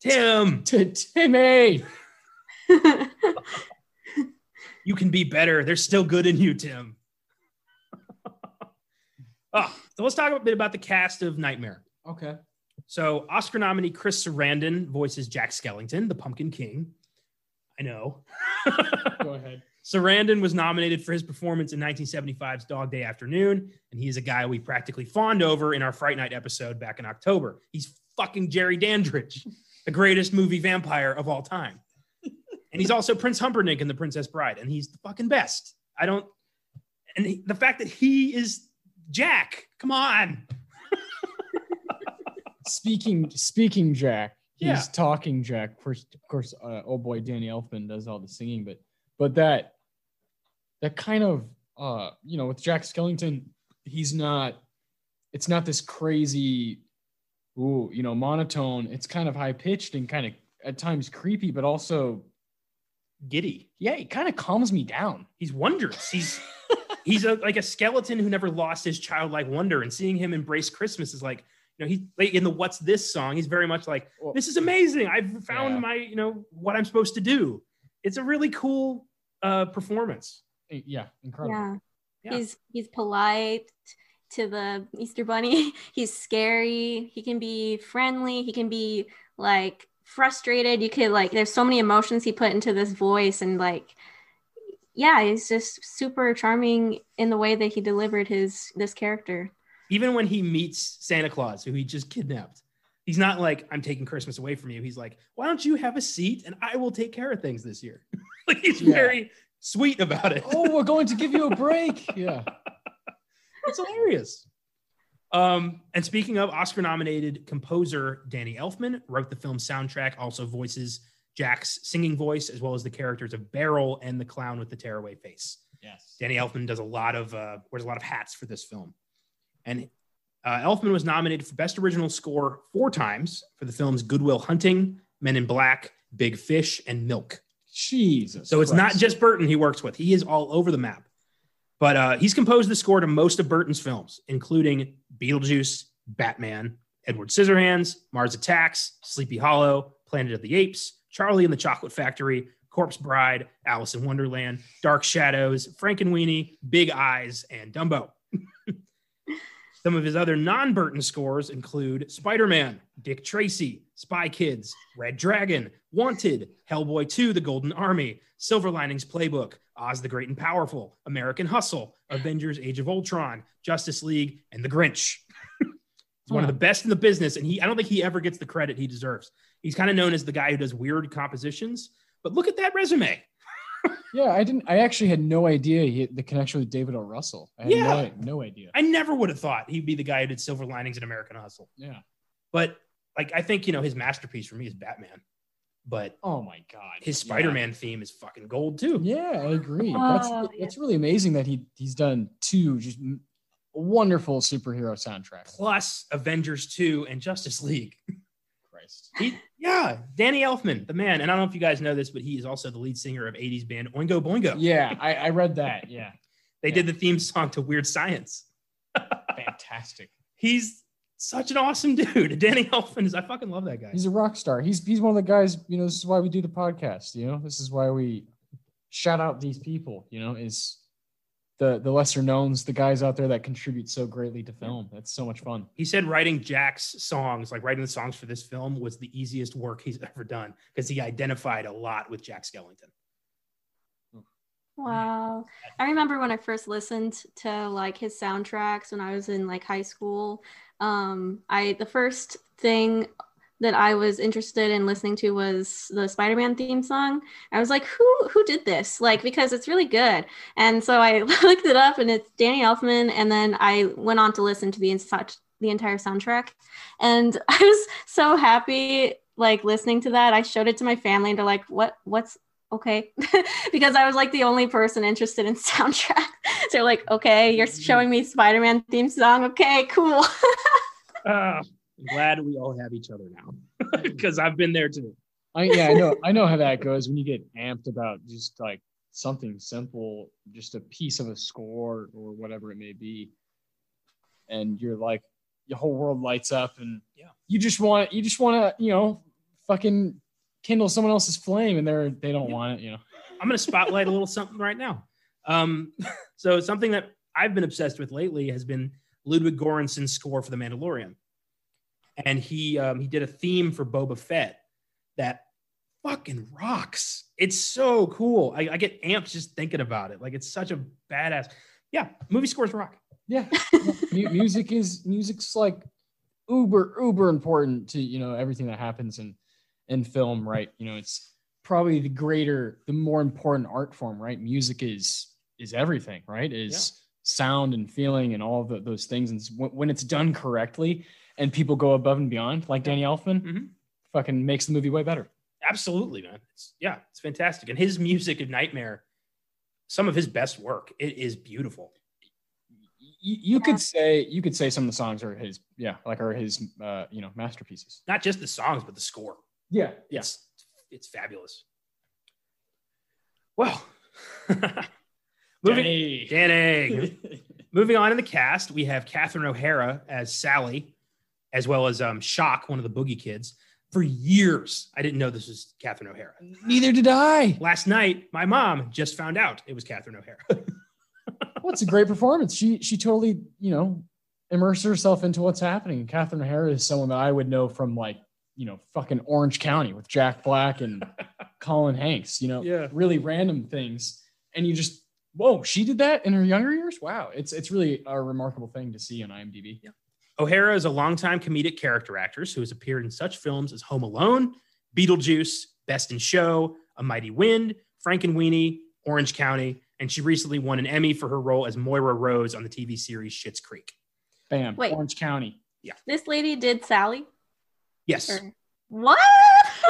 Tim, to Timmy. [LAUGHS] you can be better. There's still good in you, Tim. oh, [LAUGHS] so let's talk a bit about the cast of Nightmare. Okay. So, Oscar nominee Chris Sarandon voices Jack Skellington, the Pumpkin King. I know. [LAUGHS] Go ahead. Sarandon was nominated for his performance in 1975's Dog Day Afternoon, and he is a guy we practically fawned over in our Fright Night episode back in October. He's fucking Jerry Dandridge, the greatest movie vampire of all time. And he's also Prince Humperdinck in The Princess Bride, and he's the fucking best. I don't, and he- the fact that he is Jack, come on. [LAUGHS] Speaking speaking Jack, he's Yeah. talking Jack. Of course, of course, uh, oh boy, Danny Elfman does all the singing, but but that that kind of uh you know with Jack Skellington, he's not. It's not this crazy, ooh, you know, monotone. It's kind of high pitched and kind of at times creepy, but also Giddy. yeah, it kind of calms me down. He's wondrous. He's [LAUGHS] he's a, like a skeleton who never lost his childlike wonder. And seeing him embrace Christmas is like, you know, he's like in the "What's This" song. He's very much like, Well, "This is amazing. I've found Yeah. my, you know, what I'm supposed to do." It's a really cool uh, performance. yeah, incredible. yeah. Yeah. He's he's polite. to the Easter Bunny. [LAUGHS] He's scary. He can be friendly. He can be like frustrated. You could like, there's so many emotions he put into this voice, and like, yeah, he's just super charming in the way that he delivered his this character. Even when he meets Santa Claus, who he just kidnapped, he's not like, "I'm taking Christmas away from you." He's like, "Why don't you have a seat and I will take care of things this year?" [LAUGHS] like he's Yeah. very sweet about it. oh, we're going to give you a break. [LAUGHS] Yeah. It's hilarious. Um, and speaking of Oscar-nominated composer Danny Elfman wrote the film's soundtrack, also voices Jack's singing voice as well as the characters of Barrel and the clown with the tearaway face. Yes. Danny Elfman does a lot of uh, wears a lot of hats for this film, and uh, Elfman was nominated for Best Original Score four times for the films Goodwill Hunting, Men in Black, Big Fish, and Milk. Jesus. So it's not just Burton he works with; he is all over the map. But uh, he's composed the score to most of Burton's films, including Beetlejuice, Batman, Edward Scissorhands, Mars Attacks, Sleepy Hollow, Planet of the Apes, Charlie and the Chocolate Factory, Corpse Bride, Alice in Wonderland, Dark Shadows, Frankenweenie, Big Eyes, and Dumbo. [LAUGHS] Some of his other non Burton scores include Spider Man, Dick Tracy, Spy Kids, Red Dragon, Wanted, Hellboy 2, The Golden Army, Silver Linings Playbook, Oz the Great and Powerful, American Hustle, Avengers Age of Ultron, Justice League, and The Grinch. [LAUGHS] He's one of the best in the business, and he I don't think he ever gets the credit he deserves. He's kind of known as the guy who does weird compositions, but look at that resume. [LAUGHS] Yeah, I didn't. I actually had no idea he had the connection with David O. Russell. I had Yeah. no, no idea. I never would have thought he'd be the guy who did Silver Linings and American Hustle. Yeah. But like I think, you know, his masterpiece for me is Batman. But Oh my god. his Spider-Man theme is fucking gold too. Yeah, I agree. [LAUGHS] Oh, that's yeah. that's really amazing that he he's done two just wonderful superhero soundtracks. Plus Avengers 2 and Justice League. [LAUGHS] Christ. He, yeah, Danny Elfman, the man. And I don't know if you guys know this, but he is also the lead singer of 80s band Oingo Boingo. Yeah, I, I read that. Yeah, They did the theme song to Weird Science. [LAUGHS] fantastic. He's such an awesome dude. [LAUGHS] Danny Elfman is I fucking love that guy. He's a rock star. He's he's one of the guys. You know, this is why we do the podcast. You know, this is why we shout out these people. You know, is the the lesser knowns, the guys out there that contribute so greatly to film. That's so much fun. He said writing Jack's songs, like writing the songs for this film, was the easiest work he's [LAUGHS] ever done because he identified a lot with Jack Skellington. Wow. I remember when I first listened to like his soundtracks when I was in like high school. Um, I the first thing that I was interested in listening to was the Spider-Man theme song. I was like, who who did this? Like because it's really good. And so I [LAUGHS] looked it up and it's Danny Elfman and then I went on to listen to the the entire soundtrack. And [LAUGHS] I was so happy like listening to that. I showed it to my family and they're like, "What what's okay [LAUGHS] because I was like the only person interested in [LAUGHS] soundtrack. so they're like, okay, you're showing me Spider-Man theme song. Okay, cool. [LAUGHS] Uh, glad we all have each other now because I've been there too. I yeah, I know I know how that goes when you get amped about just like something simple, just a piece of a score or whatever it may be, and you're like your whole world lights up, and Yeah. you just want you just want to you know fucking kindle someone else's flame, and they're they don't Yeah. want it, you know. I'm going to spotlight a little something right now. Um, [LAUGHS] so something that I've been obsessed with lately has been Ludwig Göransson's score for The Mandalorian, and he um, he did a theme for Boba Fett that fucking rocks. It's so cool. I, I get amped just thinking about it. Like it's such a badass. Yeah, movie scores rock. Yeah, [LAUGHS] Mu- music is music's like uber uber important to you know everything that happens in in film, right? You know, it's probably the greater, the more important art form, right? Music is is everything, right? Is sound and feeling and all of the, those things, and when, it's done correctly and people go above and beyond, like Danny Elfman, Mhm. fucking makes the movie way better. Absolutely, man. It's, yeah, it's fantastic. And his music of Nightmare, some of his best work. It is beautiful. You, you could say you could say some of the songs are his, yeah, like are his, uh, you know, masterpieces. Not just the songs, but the score. Yeah, It's it's fabulous. Well, [LAUGHS] moving Danny. Danny. [LAUGHS] moving on in the cast, we have Catherine O'Hara as Sally, as well as um, Shock, one of the Boogie Kids. For years, I didn't know this was Catherine O'Hara. Neither did I. Last night, my mom just found out it was Catherine O'Hara. [LAUGHS] Well, it's a great performance. She she totally, you know, immerse herself into what's happening. Catherine O'Hara is someone that I would know from like, you know, fucking Orange County with Jack Black and [LAUGHS] Colin Hanks, you know, Yeah. really random things. And you just, whoa, she did that in her younger years? Wow. It's it's really a remarkable thing to see on IMDb. O'Hara is a longtime comedic character actress who has appeared in such films as Home Alone, Beetlejuice, Best in Show, A Mighty Wind, Frankenweenie, Orange County, and she recently won an Emmy for her role as Moira Rose on the TV series Schitt's Creek. Bam. Wait. Orange County. Yeah. This lady did Sally. Yes, Or- what?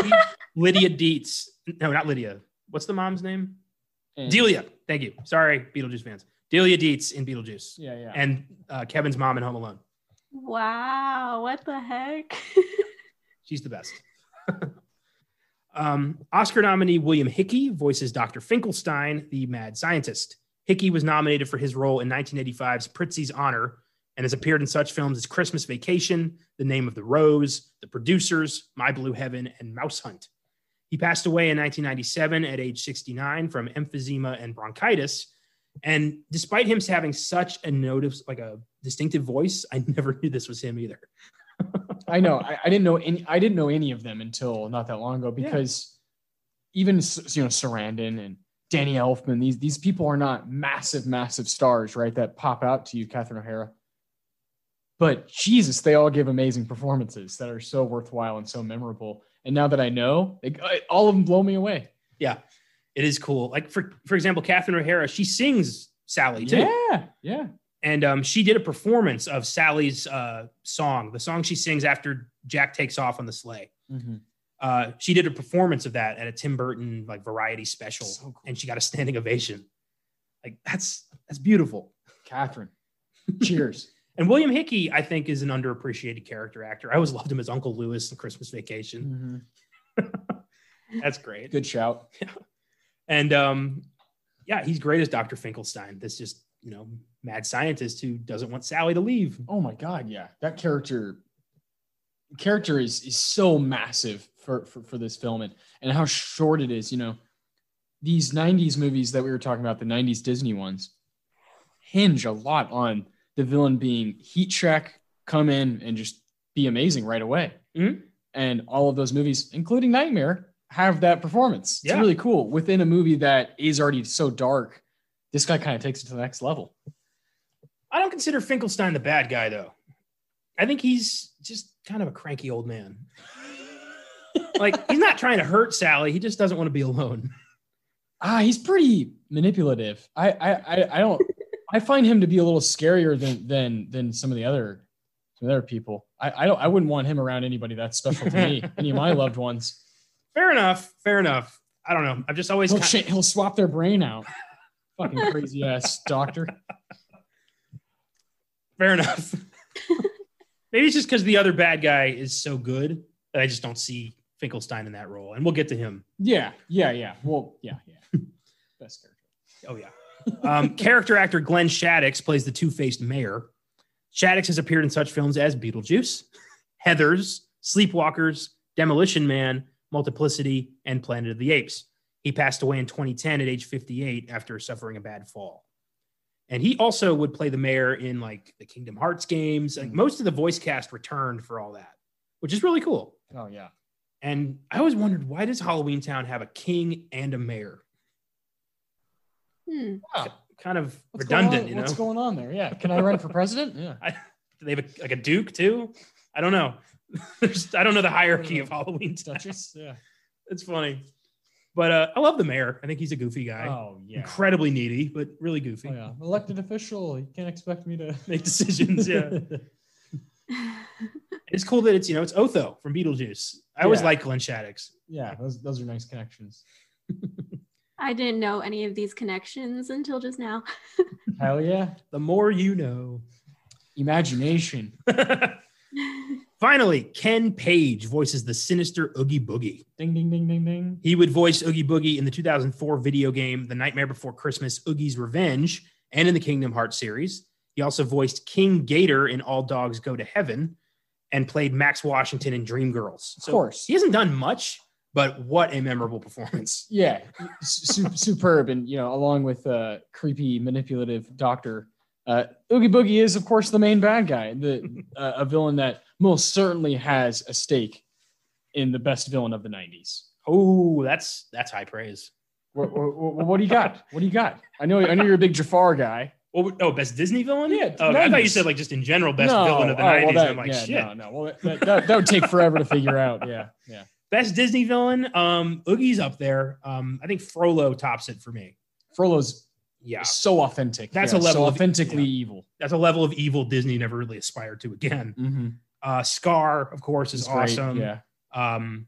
[LAUGHS] Lydia Deetz. No, not Lydia. What's the mom's name? And- Delia. Thank you. Sorry, Beetlejuice fans. Delia Deetz in Beetlejuice, Yeah, yeah. and uh, Kevin's mom in Home Alone. wow. What the heck? [LAUGHS] She's the best. [LAUGHS] um, Oscar nominee William Hickey voices Dr. Finkelstein, the mad scientist. Hickey was nominated for his role in 1985's Prizzi's Honor and has appeared in such films as Christmas Vacation, The Name of the Rose, The Producers, My Blue Heaven, and Mouse Hunt. He passed away in 1997 at age 69 from emphysema and bronchitis. And despite him having such a notice, like a distinctive voice, I [LAUGHS] never knew this was him either. [LAUGHS] I know. I, I didn't know any. I didn't know any of them until not that long ago Yeah. because even you know Sarandon and Danny Elfman. These these people are not massive, massive stars, right? That pop out to you, Catherine O'Hara. But Jesus, they all give amazing performances that are so worthwhile and so memorable. And now that I know, they, all of them blow me away. Yeah, it is cool. Like for for example, Catherine O'Hara, she sings Sally too, Yeah, yeah. and um, she did a performance of Sally's uh, song, the song she sings after Jack takes off on the sleigh. Mhm. Uh, she did a performance of that at a Tim Burton like variety special, So cool. and she got a standing ovation. Like that's that's beautiful. Catherine. Cheers. [LAUGHS] And William Hickey, I think, is an underappreciated character actor. I always loved him as Uncle Lewis in Christmas Vacation. Mhm. [LAUGHS] That's great. Good shout. And um, yeah, he's great as Dr. Finkelstein. This just, you know, mad scientist who doesn't want Sally to leave. Oh my god, yeah. That character character is is so massive for for, for this film and, and how short it is, you know. These 90s movies that we were talking about, the 90s Disney ones, hinge a lot on the villain being heat check, come in and just be amazing right away. Mhm. And all of those movies, including Nightmare, have that performance. It's Yeah. really cool. Within a movie that is already so dark, this guy kind of takes it to the next level. I don't consider Finkelstein the bad guy, though. I think he's just kind of a cranky old man. [LAUGHS] like, he's not trying to hurt Sally. He just doesn't want to be alone. Ah, he's pretty manipulative. I, I, I, I don't. I find him to be a little scarier than than than some of the other some of the other people. I, I don't. I wouldn't want him around anybody that's special to me. [LAUGHS] any of my loved ones. Fair enough. Fair enough. I don't know. I've just always He'll, he'll swap their brain out. Fucking crazy ass [LAUGHS] doctor. fair enough. Maybe it's just because the other bad guy is so good that I just don't see Finkelstein in that role. And we'll get to him. Yeah, yeah, yeah. Well, yeah, yeah. [LAUGHS] Best character. Oh yeah. Um, character actor Glenn Shadix plays the two-faced mayor. Shadix has appeared in such films as Beetlejuice, Heather's, Sleepwalkers, Demolition Man, Multiplicity, and Planet of the Apes. He passed away in 2010 at age 58 after suffering a bad fall. And he also would play the mayor in like the Kingdom Hearts games. Like Mhm. most of the voice cast returned for all that, which is really cool. Oh yeah. And I always wondered why does Halloween Town have a king and a mayor? Hmm. Wow. Kind of What's redundant, you know. What's going on there? Yeah. Can I run for [LAUGHS] president? Yeah. I, they have a, like a duke too? I don't know. [LAUGHS] There's, I don't know the hierarchy of Halloween [LAUGHS] stuff. Duchess. Yeah. It's funny, but uh, I love the mayor. I think he's a goofy guy, Oh yeah. incredibly needy, but really goofy. Oh yeah. Elected official. You can't expect me to Make decisions. Yeah, it's cool that it's you know it's Otho from Beetlejuice. I always like Glenn Shadix. yeah. Those those are nice connections. I didn't know any of these connections until just now. [LAUGHS] Hell yeah. The more you know. Imagination. [LAUGHS] Finally, Ken Page voices the sinister Oogie Boogie. Ding ding ding ding ding. He would voice Oogie Boogie in the 2004 video game The Nightmare Before Christmas Oogie's Revenge and in the Kingdom Hearts series. He also voiced King Gator in All Dogs Go to Heaven and played Max Washington in Dreamgirls. Of course. He hasn't done much, but what a memorable performance. [LAUGHS] Yeah. Su- superb. And you know, along with uh creepy manipulative doctor, Uh, Oogie Boogie is, of course, the main bad guy, the [LAUGHS] uh, a villain that most certainly has a stake in the best villain of the '90s. Oh, that's that's high praise. What, what, what, do you got? What do you got? I know I know you're a big Jafar guy. Well, oh, best Disney villain? Yeah, Oh, I thought you said like just in general best No, villain of the oh, well, 90s. that- I'm like, yeah, shit. No, no. Well, that, that, that would take forever to figure out. Yeah, yeah. Best Disney villain? Um, Oogie's up there. Um, I think Frollo tops it for me. Frollo's Yeah. so authentic. That's Yeah, a level so of- authentically yeah. evil. That's a level of evil Disney never really aspired to again. Mm-hmm. Uh, Scar, of course, is great, awesome. Yeah. Um,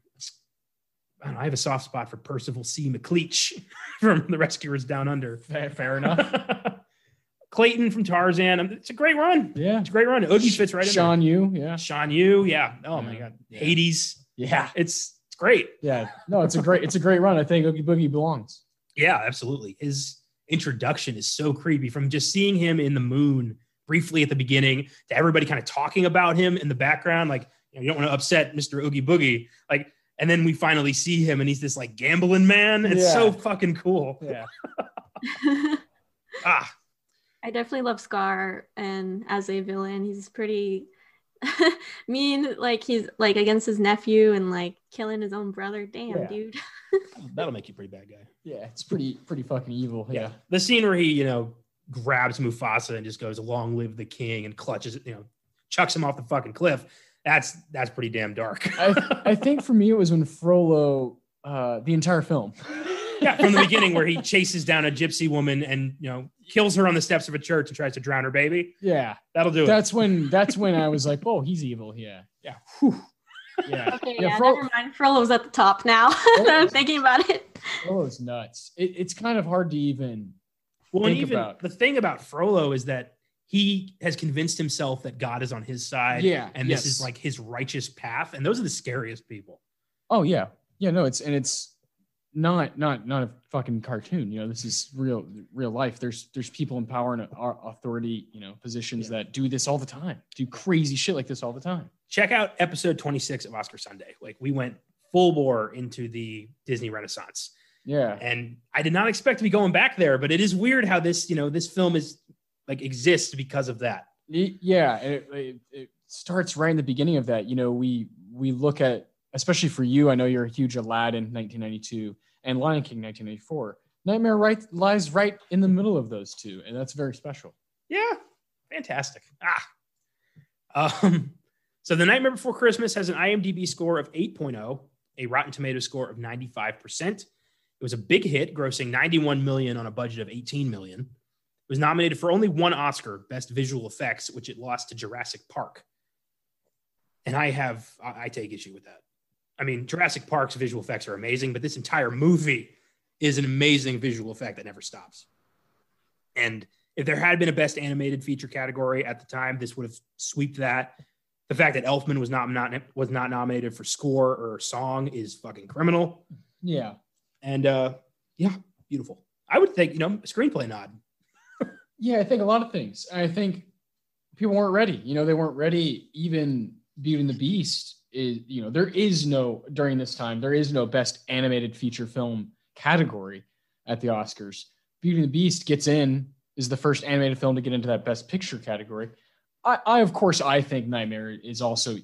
I, don't know, I have a soft spot for Percival C. McLeach [LAUGHS] from The Rescuers Down Under. Fair, fair enough. [LAUGHS] Clayton from Tarzan. Um, It's a great run. Yeah. It's a great run. Oogie fits right in. Shan Yu. Yeah. Shan Yu. Yeah. Oh my God. Yeah. Hades. Yeah. It's it's great. Yeah. No, it's a great, it's a great run. I think Oogie Boogie belongs. Yeah, absolutely. His introduction is so creepy from just seeing him in the moon briefly at the beginning to everybody kind of talking about him in the background. Like, you, know, you don't want to upset Mr. Oogie Boogie. Like, and then we finally see him and he's this like gambling man. It's Yeah. so fucking cool. Yeah. [LAUGHS] Ah, I definitely love Scar, and as a villain, he's pretty [LAUGHS] mean. Like he's like against his nephew and like killing his own brother. Damn, Yeah. dude. [LAUGHS] [LAUGHS] that'll make you a pretty bad guy. Yeah. It's pretty, pretty fucking evil. Yeah. The scene where he, you know, grabs Mufasa and just goes, long live the king and clutches, you know, chucks him off the fucking cliff. That's that's pretty damn dark. I, I think for me, it was when Frollo, uh, the entire film. Yeah, [LAUGHS] from the beginning where he chases down a gypsy woman and you know kills her on the steps of a church and tries to drown her baby. Yeah. That'll do it. That's when, that's when I was like, oh, he's evil. Yeah. Yeah. Whew. Yeah. [LAUGHS] Okay, Yeah, yeah, Fro- never mind. Frollo's at the top now. [LAUGHS] that I'm thinking about it. Frollo's nuts. It, it's kind of hard to even. well, and even about- the thing about Frollo is that he has convinced himself that God is on his side. Yeah, and this is like his righteous path, and those are the scariest people. Oh yeah, yeah. No, it's and it's not not not a fucking cartoon. You know, this is real real life. There's there's people in power and authority, you know, positions Yeah. that do this all the time. Do crazy shit like this all the time. Check out episode 26 of Oscar Sunday. Like we went full bore into the Disney Renaissance. Yeah. and I did not expect to be going back there, but it is weird how this, you know, this film is like exists because of that. Y- yeah it, it, it starts right in the beginning of that you know we we look at especially for you i know you're a huge aladdin 1992 and lion king 1994 nightmare right lies right in the middle of those two and that's very special Yeah, fantastic. Ah, um, so the Nightmare Before Christmas has an IMDb score of 8.0, a Rotten Tomato score of 95%. It was a big hit, grossing 91 million on a budget of 18 million. It was nominated for only one Oscar, Best Visual Effects, which it lost to Jurassic Park. And I have, I I take issue with that. I mean, Jurassic Park's visual effects are amazing, but this entire movie is an amazing visual effect that never stops. And if there had been a best animated feature category at the time, this would have swept that. The fact that Elfman was not, not was not nominated for score or song is fucking criminal. yeah And uh, yeah, beautiful. I would think you know screenplay nod. [LAUGHS] yeah i think a lot of things i think people weren't ready you know they weren't ready even beauty and the beast is you know there is no during this time there is no best animated feature film category at the oscars beauty and the beast gets in is the first animated film to get into that best picture category i, I of course i think nightmare is also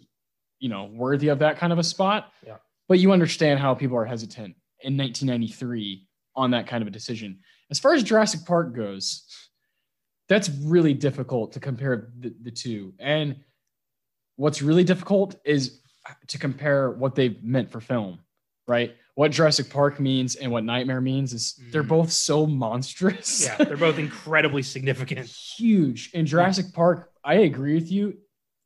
you know worthy of that kind of a spot Yeah. but you understand how people are hesitant in 1993 on that kind of a decision as far as jurassic park goes that's really difficult to compare the, the two. And what's really difficult is to compare what they've meant for film, right? What Jurassic Park means and what Nightmare means is they're Mhm. both so monstrous. Yeah, they're both incredibly significant. [LAUGHS] huge. In Jurassic Park, I agree with you.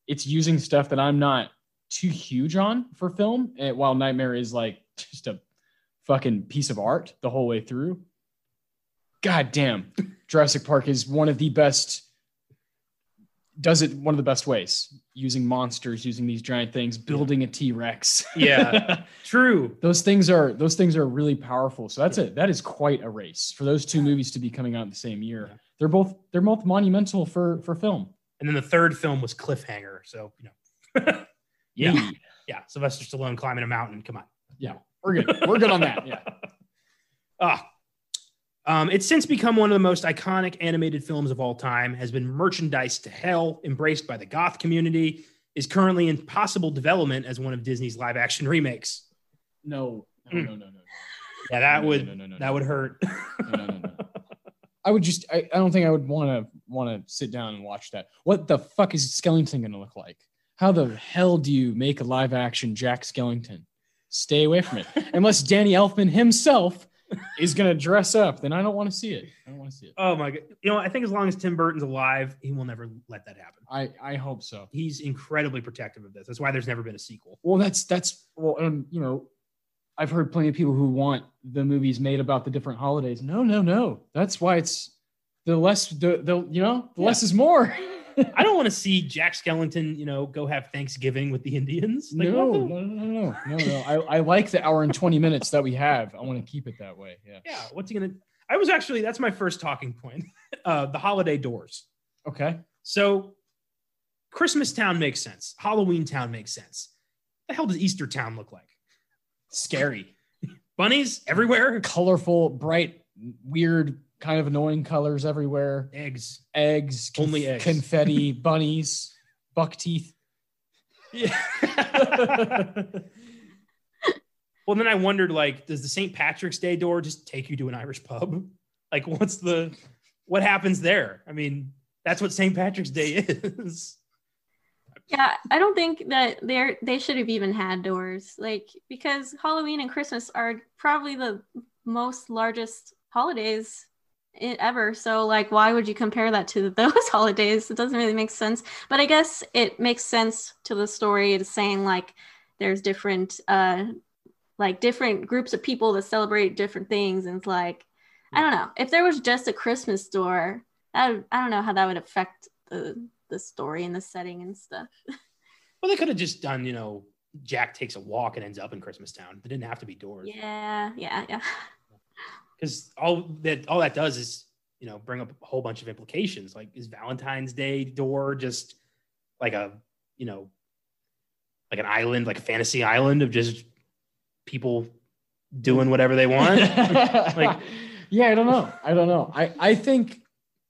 It's using stuff that I'm not too huge on for film, and while Nightmare is like just a fucking piece of art the whole way through. God damn, Jurassic Park is one of the best. Does it one of the best ways using monsters, using these giant things, building a T Rex. Yeah. [LAUGHS] True. those things are those things are really powerful. So that's it. That is quite a race for those two movies to be coming out in the same year. Yeah. They're both they're both monumental for for film. And then the third film was Cliffhanger. So you know, [LAUGHS] yeah, Yeah, yeah. Sylvester Stallone climbing a mountain. Come on. Yeah. We're good. We're good on that. Yeah. [LAUGHS] Ah, Um, it's since become one of the most iconic animated films of all time, has been merchandised to hell, embraced by the goth community, is currently in possible development as one of Disney's live action remakes. No, no, Mm. no, no, no. Yeah, that No, would no, no, no, that no. would hurt. No, no, no, no. [LAUGHS] I would just. I, I don't think I would want to want to sit down and watch that. What the fuck is Skellington going to look like? How the hell do you make a live action Jack Skellington? Stay away from it. [LAUGHS] Unless Danny Elfman himself is going to dress up, then I don't want to see it. I don't want to see it. oh my god! You know, I think as long as Tim Burton's alive, he will never let that happen. I I hope so. He's incredibly protective of this. That's why there's never been a sequel. Well, that's that's well, and you know, I've heard plenty of people who want the movies made about the different holidays. No, no, no. That's why it's the less the the you know the Yeah. less is more. [LAUGHS] I don't want to see Jack Skellington, you know, go have Thanksgiving with the Indians. Like, no, what no, the- no, no, no, no, no. I, I like the hour and 20 minutes that we have. I want to keep it that way. Yeah. Yeah, what's he gonna? I was actually that's my first talking point. [LAUGHS] Uh, the holiday doors. Okay. So, Christmas Town makes sense. Halloween Town makes sense. the hell does Easter Town look like? Scary. [LAUGHS] Bunnies everywhere. Colorful, bright, weird, kind of annoying colors everywhere. Eggs. Eggs, conf- Only eggs. confetti, [LAUGHS] bunnies, buck teeth. Yeah. [LAUGHS] well, then I wondered, like, does the St. Patrick's Day door just take you to an Irish pub? [LAUGHS] Like, what's the what happens there? I mean, that's what St. Patrick's Day is. Yeah, I don't think that they're they should have even had doors. Like because Halloween and Christmas are probably the most largest holidays i- ever. So like why would you compare that to [LAUGHS] those holidays? It doesn't really make sense. But I guess it makes sense to the story to saying like there's different uh like different groups of people that celebrate different things and it's like I don't know. If there was just a Christmas store, I I don't know how that would affect the the story and the setting and stuff. [LAUGHS] Well, they could have just done, you know, Jack takes a walk and ends up in Christmas Town. They didn't have to be doors. Yeah, yeah, yeah. [LAUGHS] because all that all that does is you know bring up a whole bunch of implications like is valentine's day door just like a you know like an island like a fantasy island of just people doing whatever they want [LAUGHS] like, yeah, I don't know. I don't know. I, I think,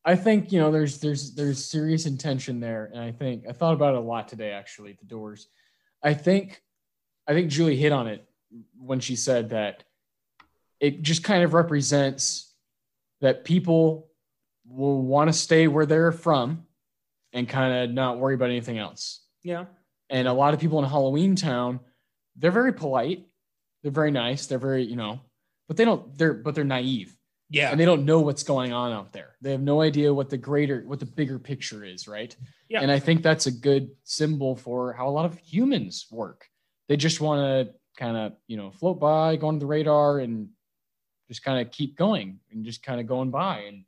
I think, you know, there's, there's, there's serious intention there. And I think, I thought about it a lot today, actually, the doors. I think, I think Julie hit on it when she said that it just kind of represents that people will want to stay where they're from and kind of not worry about anything else. yeah And a lot of people in Halloween Town, they're very polite. They're very nice. They're very, you know, but they don't, they're, but they're naive yeah and they don't know what's going on out there. They have no idea what the greater, what the bigger picture is, right? Yeah. And I think that's a good symbol for how a lot of humans work. They just want to kind of, you know, float by, go under the radar and just kind of keep going and just kind of going by and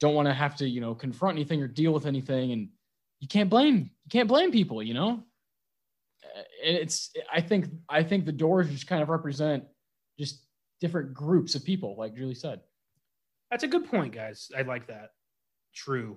don't want to have to, you know, confront anything or deal with anything. And you can't blame, you can't blame people, you know? And it's, I think, I think the doors just kind of represent just different groups of people, like Julie said. that's a good point guys i like that true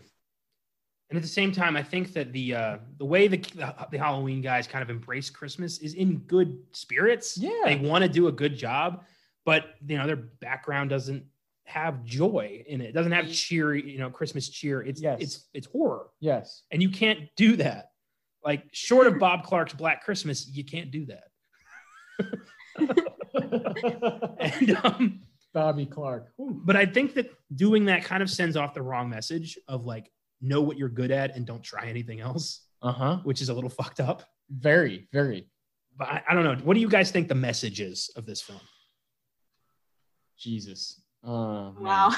and at the same time i think that the uh the way the, the, the halloween guys kind of embrace christmas is in good spirits Yeah. they want to do a good job but you know their background doesn't have joy in it. It doesn't have cheery, you know, Christmas cheer. It's Yes. it's it's horror. Yes. And you can't do that. Like short of Bob Clark's Black Christmas, you can't do that. [LAUGHS] And um Bobby Clark. but I think that doing that kind of sends off the wrong message of like know what you're good at and don't try anything else, Uh huh. which is a little fucked up. Very, very. But I, I don't know. What do you guys think the message is of this film? Jesus. Oh. Wow.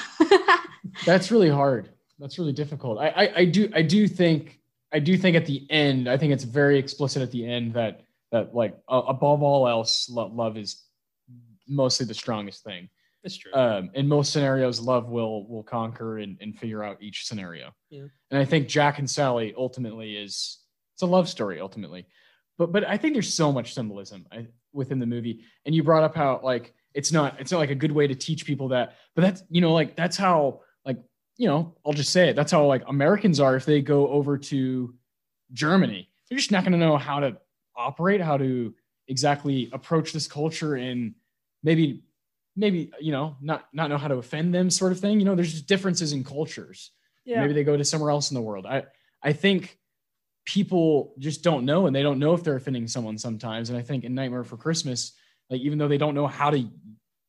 [LAUGHS] That's really hard. That's really difficult. I, I, I do, I do think, I do think at the end, I think it's very explicit at the end that that like uh, above all else, lo- love is mostly the strongest thing. That's true. um, in most scenarios, love will will conquer and, and figure out each scenario. Yeah. And I think Jack and Sally ultimately is it's a love story ultimately, but but I think there's so much symbolism I, within the movie. And you brought up how like it's not it's not like a good way to teach people that, but that's you know like that's how like you know I'll just say it. That's how like Americans are if they go over to Germany, they're just not going to know how to operate, how to exactly approach this culture and maybe maybe you know not not know how to offend them sort of thing. You know there's just differences in cultures. Yeah. maybe they go to somewhere else in the world. I i think people just don't know and they don't know if they're offending someone sometimes. And i think in nightmare for christmas like even though they don't know how to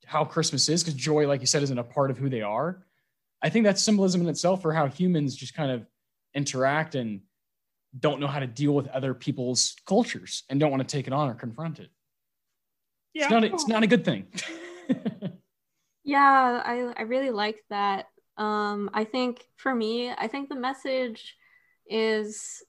how christmas is because joy like you said isn't a part of who they are i think that's symbolism in itself for how humans just kind of interact and don't know how to deal with other people's cultures and don't want to take it on or confront it yeah. it's not a, it's not a good thing [LAUGHS] Yeah, I I really like that. Um, I think for me, I think the message is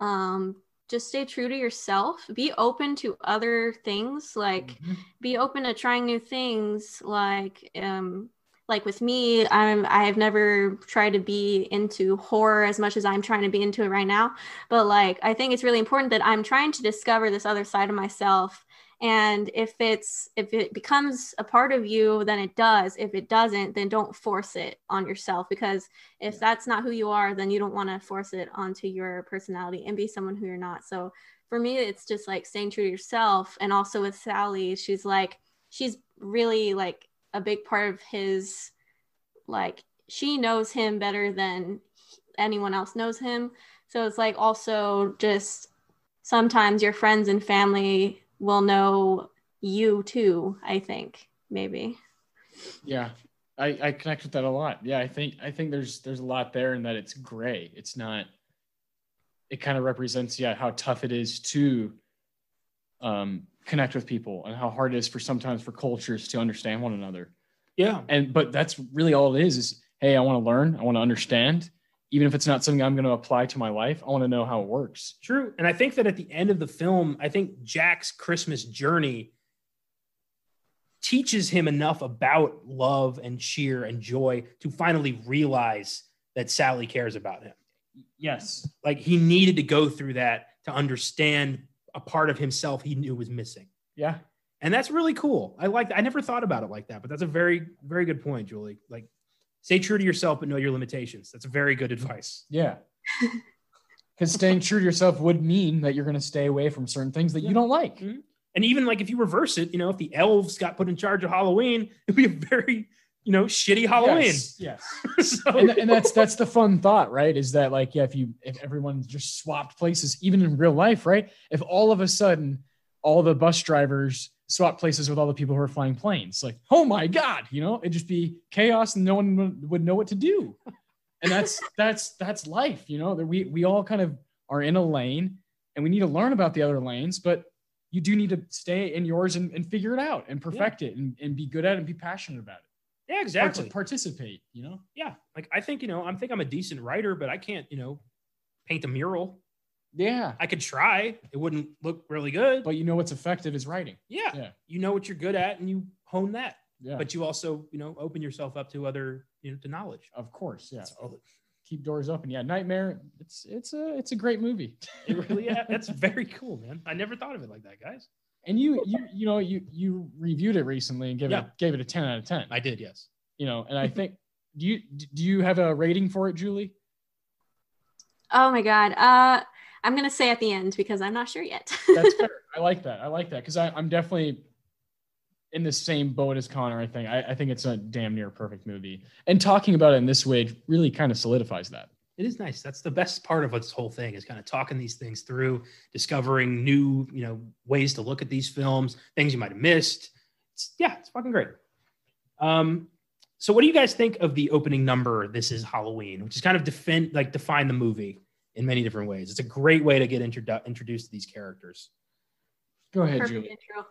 um, just stay true to yourself. Be open to other things. Like Mhm. be open to trying new things. Like um, like with me, I'm I've never tried to be into horror as much as I'm trying to be into it right now. But like I think it's really important that I'm trying to discover this other side of myself and if it's if it becomes a part of you then it does. If it doesn't then don't force it on yourself because if that's not who you are then you don't want to force it onto your personality and be someone who you're not. So for me it's just like staying true to yourself. And also with sally she's like she's really like a big part of his like she knows him better than anyone else knows him. So it's like also just sometimes your friends and family will know you too i think maybe Yeah, I, I connect with that a lot. Yeah, I think I think there's there's a lot there in that it's gray. It's not. It kind of represents yeah how tough it is to um, connect with people and how hard it is for sometimes for cultures to understand one another. yeah. And but that's really all it is. Is hey, I want to learn. I want to understand. Even if it's not something I'm going to apply to my life, I want to know how it works. True. And I think that at the end of the film, I think Jack's Christmas journey teaches him enough about love and cheer and joy to finally realize that Sally cares about him. Yes. Like he needed to go through that to understand a part of himself he knew was missing. Yeah. And that's really cool. I like I never thought about it like that, but that's a very, very good point, Julie. Like stay true to yourself, but know your limitations. That's very good advice. Yeah. [LAUGHS] Because staying true to yourself would mean that you're going to stay away from certain things that Yeah. you don't like. Mhm. And even like if you reverse it, you know, if the elves got put in charge of Halloween, it'd be a very, you know, shitty Halloween. Yes. yes. [LAUGHS] so, and, and that's that's the fun thought, right? Is that like, yeah, if you if everyone just swapped places, even in real life, right? If all of a sudden all the bus drivers swap places with all the people who are flying planes, like, oh my god, you know, it'd just be chaos and no one would- know what to do. And that's [LAUGHS] that's that's life, you know. That we we all kind of are in a lane, and we need to learn about the other lanes, but you do need to stay in yours and, and figure it out and perfect it and, and be good at it and be passionate about it. yeah, exactly. participate, you know. yeah. Like I think, you know, I think I'm a decent writer, but I can't, you know, paint a mural. Yeah. I could try. It wouldn't look really good. but you know what's effective is writing. yeah, Yeah. you know what you're good at and you hone that. Yeah, But you also, you know, open yourself up to other, you know, to knowledge. of course, yeah. That's all- Keep doors open. Yeah, Nightmare. It's it's a it's a great movie. It really, yeah, [LAUGHS] that's very cool, man. I never thought of it like that, guys. And you you you know you you reviewed it recently and gave Yeah. it gave it a ten out of ten. I did, yes. You know, and I think do you do you have a rating for it, Julie? oh my god uh i'm gonna say at the end because i'm not sure yet That's fair. [LAUGHS] I like that. I like that because I'm definitely in the same boat as Connor. I think I, I think it's a damn near perfect movie. And talking about it in this way really kind of solidifies that. It is nice. That's the best part of this whole thing is kind of talking these things through, discovering new, you know, ways to look at these films, things you might have missed. It's, yeah, it's fucking great. Um, so what do you guys think of the opening number? This is Halloween, which is kind of defend like define the movie in many different ways. It's a great way to get introdu- introduced to these characters. Go ahead, perfect Julie. intro.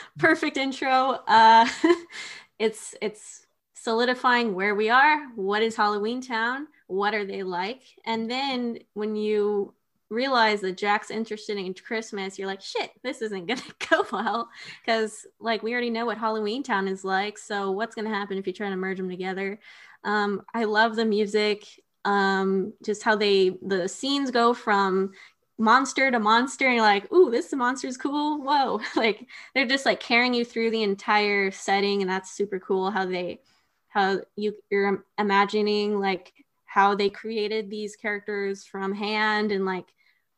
[LAUGHS] Perfect intro. Uh [LAUGHS] it's it's solidifying where we are. What is halloween town? What are they like? And then when you realize that jack's interested in christmas you're like shit this isn't [LAUGHS] gonna go well. Because like we already know what halloween town is like. So what's gonna happen if you try to merge them together? Um i love the music um just how they the scenes go from monster to monster and you're like ooh this monster is cool. Whoa. [LAUGHS] Like they're just like carrying you through the entire setting and that's super cool how they how you you're imagining like how they created these characters from hand and like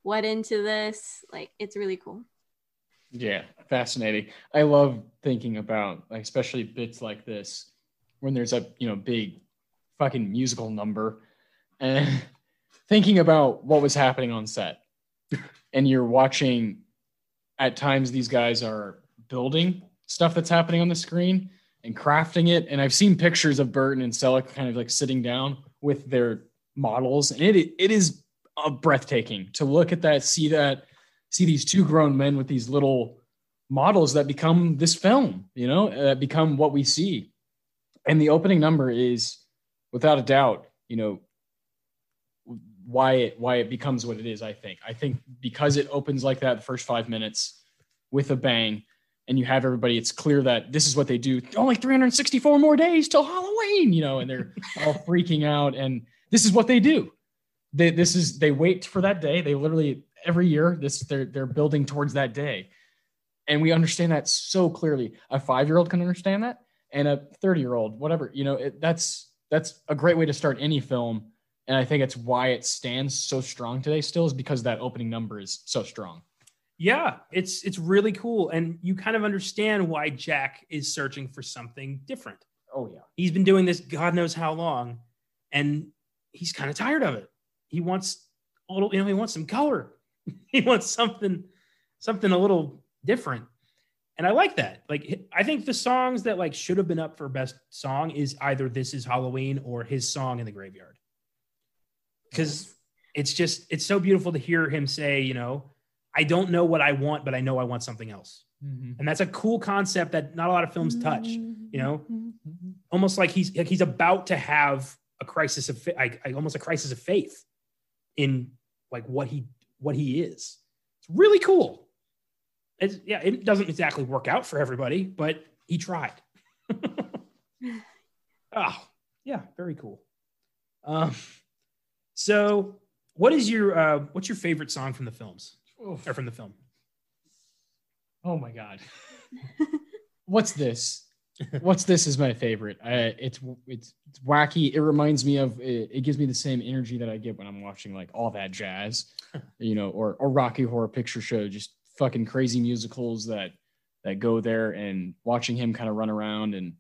what into this. Like it's really cool. Yeah, fascinating. I love thinking about, like, especially bits like this when there's a you know big fucking musical number, and [LAUGHS] thinking about what was happening on set, and you're watching. At times, these guys are building stuff that's happening on the screen and crafting it. And I've seen pictures of Burton and Selick kind of like sitting down with their models, and it it is a breathtaking to look at that, see that, see these two grown men with these little models that become this film, you know, that become what we see. And the opening number is, without a doubt, you know, why it why it becomes what it is. I think. I think because it opens like that, the first five minutes with a bang, and you have everybody. It's clear that this is what they do. Only 364 more days till Halloween, you know, and they're all [LAUGHS] freaking out, and this is what they do. They, this is they wait for that day. They literally every year this they're they're building towards that day, and we understand that so clearly. A five year old can understand that, and a 30 year old, whatever, you know, it, that's that's a great way to start any film. And I think it's why it stands so strong today still is because that opening number is so strong. Yeah, it's it's really cool, and you kind of understand why Jack is searching for something different. Oh yeah, He's been doing this God knows how long, and he's kind of tired of it. He wants a little, you know, he wants some color. [LAUGHS] he wants something, something a little different. And I like that. Like, I think the songs that like should have been up for best song is either "This Is Halloween" or his song in the graveyard, because it's just it's so beautiful to hear him say, you know, I don't know what I want, but I know I want something else. Mhm. And that's a cool concept that not a lot of films touch. You know, almost like he's like he's about to have a crisis of I, almost a crisis of faith in like what he what he is. It's really cool. It's, yeah, it doesn't exactly work out for everybody, but he tried. [LAUGHS] [LAUGHS] oh, yeah, very cool. Um, so what is your uh, what's your favorite song from the films Oof. or from the film? Oh my god. What's this? What's this is my favorite. I, it's it's it's wacky. It reminds me of it, it gives me the same energy that I get when I'm watching like all that jazz, you know, or or Rocky Horror Picture Show, just fucking crazy musicals that that go there and watching him kind of run around and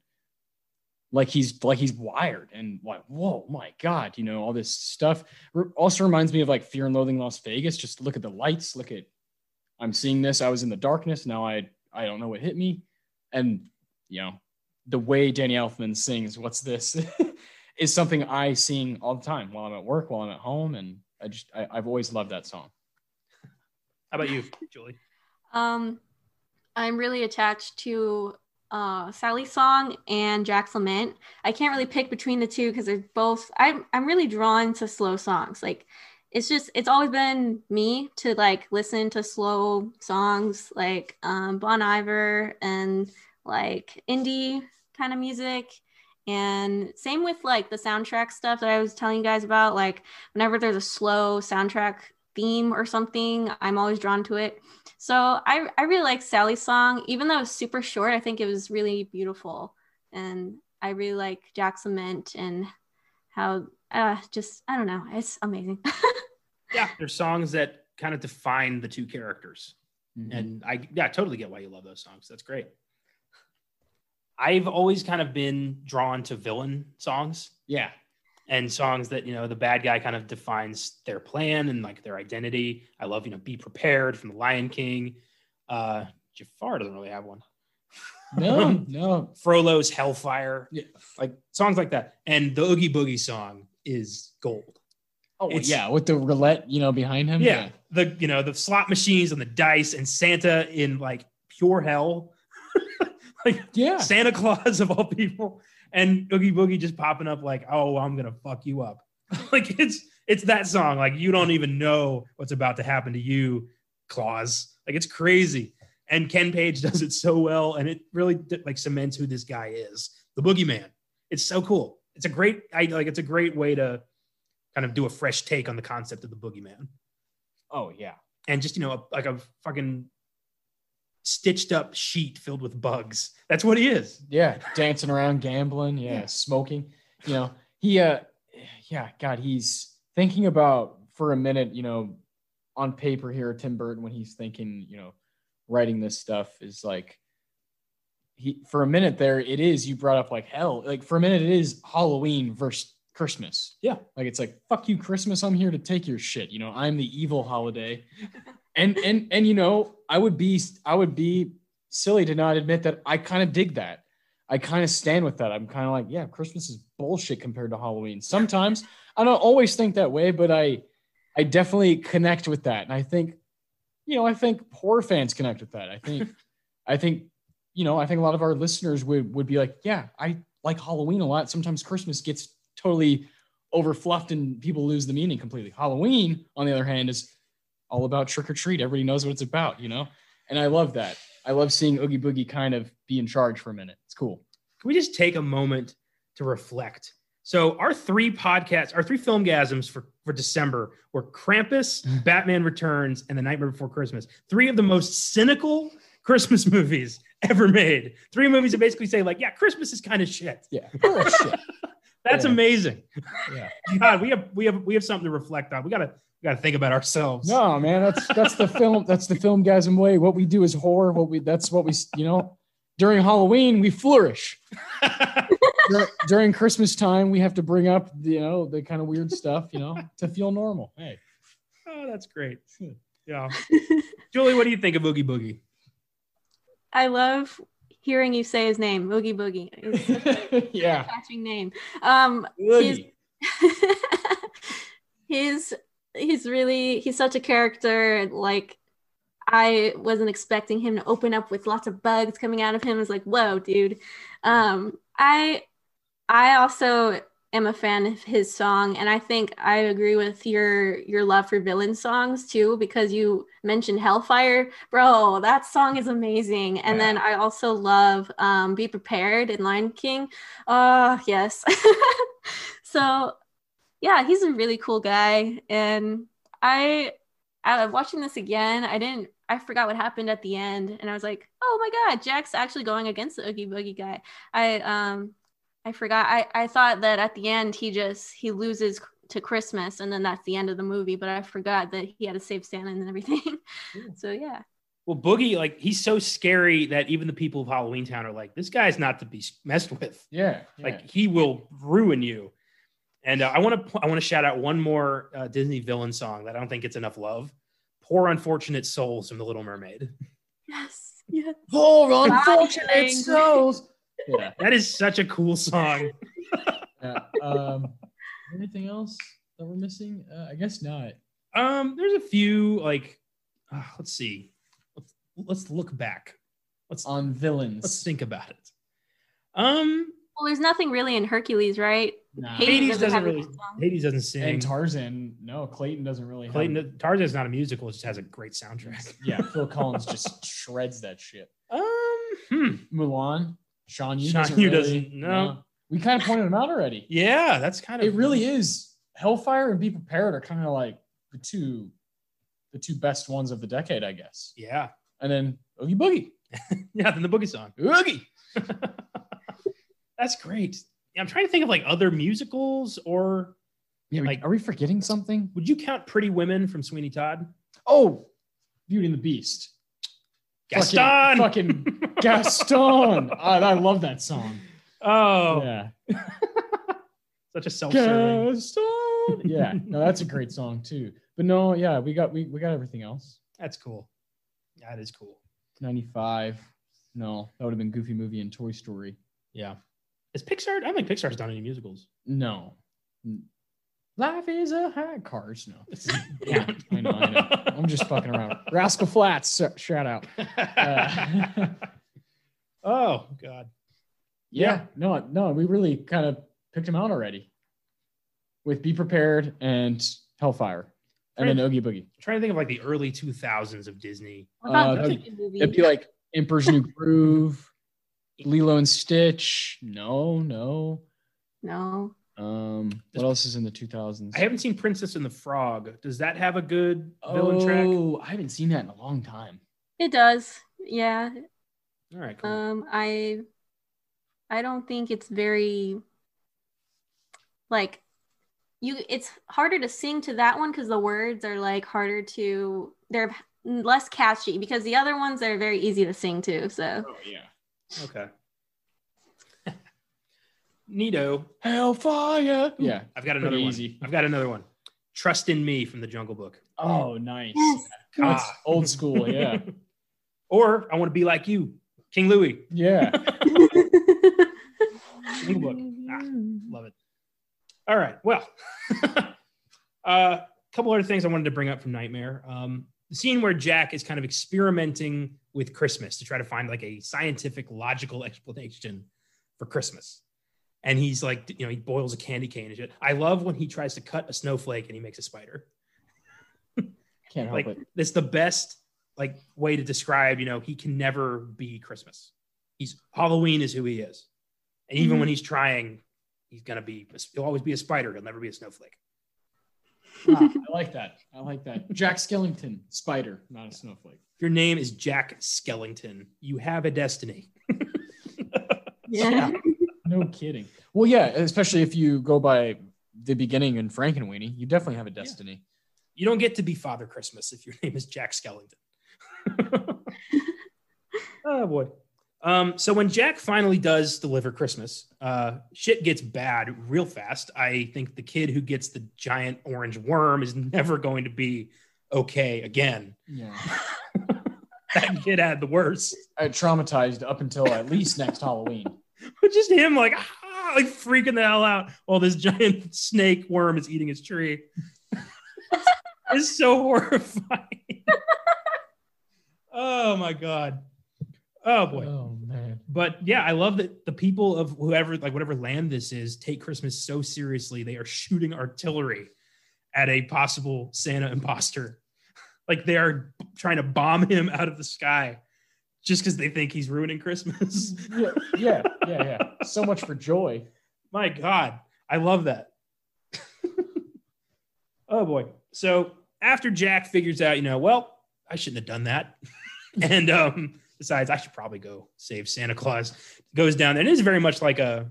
like he's like he's wired and like whoa my god you know all this stuff. Re- also reminds me of like fear and loathing in las vegas. Just look at the lights look at i'm seeing this i was in the darkness now i i don't know what hit me. And you know the way danny elfman sings what's this? [LAUGHS] is something i sing all the time while i'm at work while i'm at home and i just I, i've always loved that song. How about you, Julie? Um, I'm really attached to uh, Sally's song and Jack's Lament. I can't really pick between the two because they're both. I'm I'm really drawn to slow songs. Like, it's just it's always been me to like listen to slow songs like um, Bon Iver and like indie kind of music. And same with like the soundtrack stuff that I was telling you guys about. Like, whenever there's a slow soundtrack theme or something, I'm always drawn to it. So I, I really like Sally's song, even though it's super short. I think it was really beautiful, and I really like Jack's Lament and how uh, just I don't know, it's amazing. [LAUGHS] Yeah, there's songs that kind of define the two characters. Mhm. And I yeah, totally get why you love those songs. That's great. I've always kind of been drawn to villain songs yeah and songs that, you know, the bad guy kind of defines their plan and like their identity. I love, you know, Be Prepared from The Lion King. Uh Jafar doesn't really have one. no [LAUGHS] no Frollo's Hellfire. Yeah. Like songs like that. And the Oogie Boogie song is gold. oh It's- yeah with the roulette you know behind him Yeah. The you know, the slot machines and the dice and Santa in like pure hell. [LAUGHS] like yeah Santa Claus of all people, and Oogie Boogie just popping up like, "Oh, I'm gonna fuck you up." [LAUGHS] like it's it's that song. Like you don't even know what's about to happen to you, Claus. Like it's crazy. And Ken Page [LAUGHS] does it so well, and it really like cements who this guy is, the Boogeyman. It's so cool. It's a great, I like. It's a great way to kind of do a fresh take on the concept of the Boogeyman, oh yeah and just you know, a, like a fucking stitched up sheet filled with bugs. That's what he is. Yeah, dancing around, gambling, yeah, Yeah. smoking. You know, he uh yeah, God, he's thinking about for a minute, you know, on paper here, Tim Burton, when he's thinking, you know, writing this stuff is like he for a minute there it is you brought up like hell like for a minute it is Halloween versus Christmas. Yeah. Like it's like fuck you Christmas I'm here to take your shit. You know, I'm the evil holiday. [LAUGHS] and and and you know, I would be I would be silly to not admit that I kind of dig that. I kind of stand with that. I'm kind of like, yeah, Christmas is bullshit compared to Halloween. Sometimes I don't always think that way, but I I definitely connect with that. And I think, you know, I think horror fans connect with that. I think [LAUGHS] I think, you know, I think a lot of our listeners would would be like, yeah, I like Halloween a lot. Sometimes Christmas gets totally overfluffed and people lose the meaning completely. Halloween, on the other hand, is all about trick or treat. Everybody knows what it's about, you know? And I love that. I love seeing Oogie Boogie kind of be in charge for a minute. It's cool. Can we just take a moment to reflect? So our three podcasts, our three Filmgazms for, for December were Krampus, [LAUGHS] Batman Returns, and The Nightmare Before Christmas. Three of the most cynical Christmas [LAUGHS] movies ever made. Three movies that basically say, like, yeah, Christmas is kind of shit. Yeah. Shit. [LAUGHS] That's Yeah. amazing. Yeah. God, we have we have we have something to reflect on. We gotta we gotta think about ourselves. No, man, that's that's the film. That's the Filmgazm way. What we do is horror. What we that's what we you know. During Halloween, we flourish. [LAUGHS] Dur- During Christmas time, we have to bring up you know the kind of weird stuff, you know, to feel normal. Hey, oh, that's great. Yeah. Julie, what do you think of Boogie Boogie? I love hearing you say his name, Boogie Boogie. It's such a [LAUGHS] yeah. catching name. Um, Oogie. he's [LAUGHS] he's really he's such a character like i wasn't expecting him to open up with lots of bugs coming out of him. It's like whoa dude. Um i i also am a fan of his song and i think i agree with your your love for villain songs too because you mentioned hellfire. Bro that song is amazing. And then i also love um be prepared in lion king. Oh yes. [LAUGHS] So yeah, he's a really cool guy. And I, I watching this again, I didn't, I forgot what happened at the end, and I was like, oh my god, Jack's actually going against the Oogie Boogie guy. I, um, I forgot. I, I thought that at the end he just he loses to Christmas, and then that's the end of the movie. But I forgot that he had to save Santa and everything. [LAUGHS] so yeah, Well, Boogie, like he's so scary that even the people of Halloween Town are like, this guy's not to be messed with. Yeah. yeah. Like he will ruin you. And uh, I want to I want to shout out one more uh, Disney villain song that I don't think gets enough love. Poor unfortunate souls from The Little Mermaid. yes, yes. Poor unfortunate unfortunate souls. Yeah. That is such a cool song. [LAUGHS] yeah. Um, anything else that we're missing? Uh, I guess not. Um, there's a few like, uh, let's see, let's, let's look back. Let's On villains. let's think about it. Um, Well, there's nothing really in Hercules, right? Nah. Hades Hades doesn't doesn't really. Hades doesn't sing. And Tarzan, no, Clayton doesn't really. Clayton have- Clayton Tarzan's not a musical; it just has a great soundtrack. [LAUGHS] yeah, Phil Collins just shreds that shit. Um, hmm. Mulan, Shan Yu Shan doesn't Yu really- doesn't- no. We kind of pointed him out already. Yeah, that's kind of It really is. Hellfire and Be Prepared are kind of like the two, the two best ones of the decade, I guess. Yeah, And then Oogie Boogie. [LAUGHS] yeah. Then the boogie song. Oogie. [LAUGHS] That's great. I'm trying to think of like other musicals, or Yeah, Like- are we forgetting something? would you count Pretty Women from Sweeney Todd? Oh, Beauty and the Beast. Gaston. Fucking, fucking Gaston. I, [LAUGHS] ah, I love that song. oh, Yeah. [LAUGHS] such a self-serving. Gaston. [LAUGHS] Yeah. No, that's a great song too. But no, yeah, we got we, we got everything else. That's cool. That is cool. 95. No, that would have been Goofy Movie and Toy Story. Yeah. Is Pixar? I don't think Pixar's done any musicals. No. Life is a high cars. No. [LAUGHS] Yeah. I know, I know. I'm just fucking around. [LAUGHS] Rascal Flatts, shout out. [LAUGHS] Uh, oh God. yeah, no, no, we really kind of picked him out already with Be Prepared and Hellfire, and then Oogie Boogie. I'm trying to think of like the early 2000s of Disney. Uh, the that'd- Chicken movie? It'd be like Emperor's New Groove, Lilo and Stitch. No, no. no. Um, what else is in the 2000s? I haven't seen Princess and the Frog. Does that have a good villain track? Oh, I haven't seen that in a long time. It does. Yeah. All right, cool. Um, I I don't think it's very like you it's harder to sing to that one because the words are like harder to they're less catchy because the other ones are very easy to sing to. So Oh yeah. Okay. [LAUGHS] Neato. Hellfire. Yeah. I've got another Pretty one. easy. I've got another one. Trust in me from the Jungle Book. Oh, nice. Yes. Ah. old school. Yeah. [LAUGHS] or I want to be like you, King Louis. Yeah. [LAUGHS] Jungle Book. Ah, love it. All right. Well, a uh, couple other things I wanted to bring up from Nightmare. Um, the scene where Jack is kind of experimenting with Christmas to try to find like a scientific, logical explanation for Christmas. And he's like, you know, he boils a candy cane and shit. I love when he tries to cut a snowflake and he makes a spider. [LAUGHS] Can't help like it. that's the best like way to describe you know he can never be christmas he's halloween is who he is and even Mhm. when he's trying he's gonna be he'll always be a spider he'll never be a snowflake Ah, [LAUGHS] I like that. I like that. Jack Skellington, spider, not a snowflake. if your name is jack skellington you have a destiny [LAUGHS] yeah. No kidding. Well, yeah, especially if you go by the beginning in Frankenweenie, you definitely have a destiny. you don't get to be father christmas if your name is jack skellington oh [LAUGHS] boy um, so when Jack finally does deliver Christmas, uh, shit gets bad real fast. I think the kid who gets the giant orange worm is never going to be okay again. Yeah. [LAUGHS] That kid had the worst. I traumatized up until at least next Halloween. [LAUGHS] But just him like ah, like freaking the hell out while this giant snake worm is eating his tree. [LAUGHS] it's so horrifying. oh my god. Oh boy. Oh man. But yeah, I love that the people of whoever, like whatever land this is, take Christmas so seriously. They are shooting artillery at a possible Santa imposter. [LAUGHS] Like they are trying to bomb him out of the sky just because they think he's ruining Christmas. [LAUGHS] Yeah, yeah, yeah, yeah. So much for joy. My God, I love that. [LAUGHS] oh boy. So after Jack figures out, you know, well, I shouldn't have done that. and um, decides I should probably go save Santa Claus, goes down there. And it is very much like a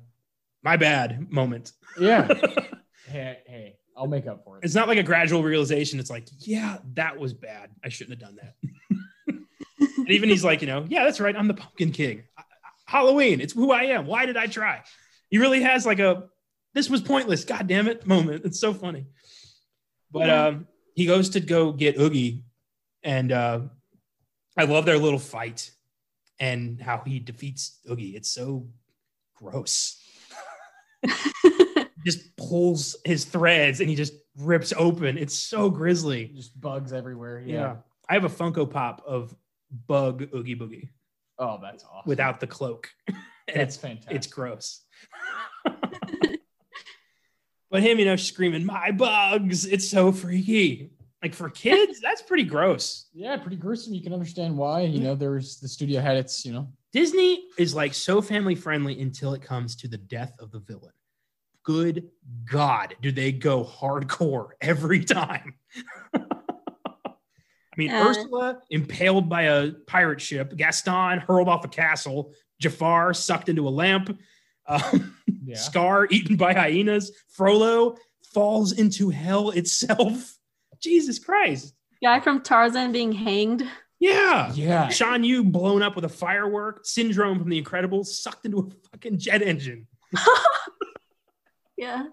my bad moment. Yeah. [LAUGHS] hey, hey, I'll make up for it. It's not like a gradual realization. It's like, yeah, that was bad. I shouldn't have done that. [LAUGHS] and even he's like, you know, yeah, that's right. I'm the Pumpkin King. Halloween. It's who I am. Why did I try? He really has like a this was pointless. God damn it moment. It's so funny. But um, he goes to go get Oogie, and uh, I love their little fight and how he defeats Oogie. It's so gross. [LAUGHS] just pulls his threads and he just rips open. It's so grisly. Just bugs everywhere. Yeah. Yeah. I have a Funko Pop of Bug Oogie Boogie Oh, that's awesome. without the cloak. [LAUGHS] that's it's fantastic. it's gross. [LAUGHS] but him, you know, screaming, my bugs. It's so freaky. Like for kids, that's pretty gross. yeah, pretty gruesome. You can understand why. You know, there's the studio had its, you know, Disney is like so family friendly until it comes to the death of the villain. Good God, do they go hardcore every time? [LAUGHS] I mean, Yeah. Ursula impaled by a pirate ship, Gaston hurled off a castle, Jafar sucked into a lamp, um, yeah. [LAUGHS] Scar eaten by hyenas, Frollo falls into hell itself. Jesus Christ. Guy from Tarzan being hanged. Yeah. Yeah. Shan Yu blown up with a firework, Syndrome from The Incredibles sucked into a fucking jet engine. [LAUGHS] Yeah.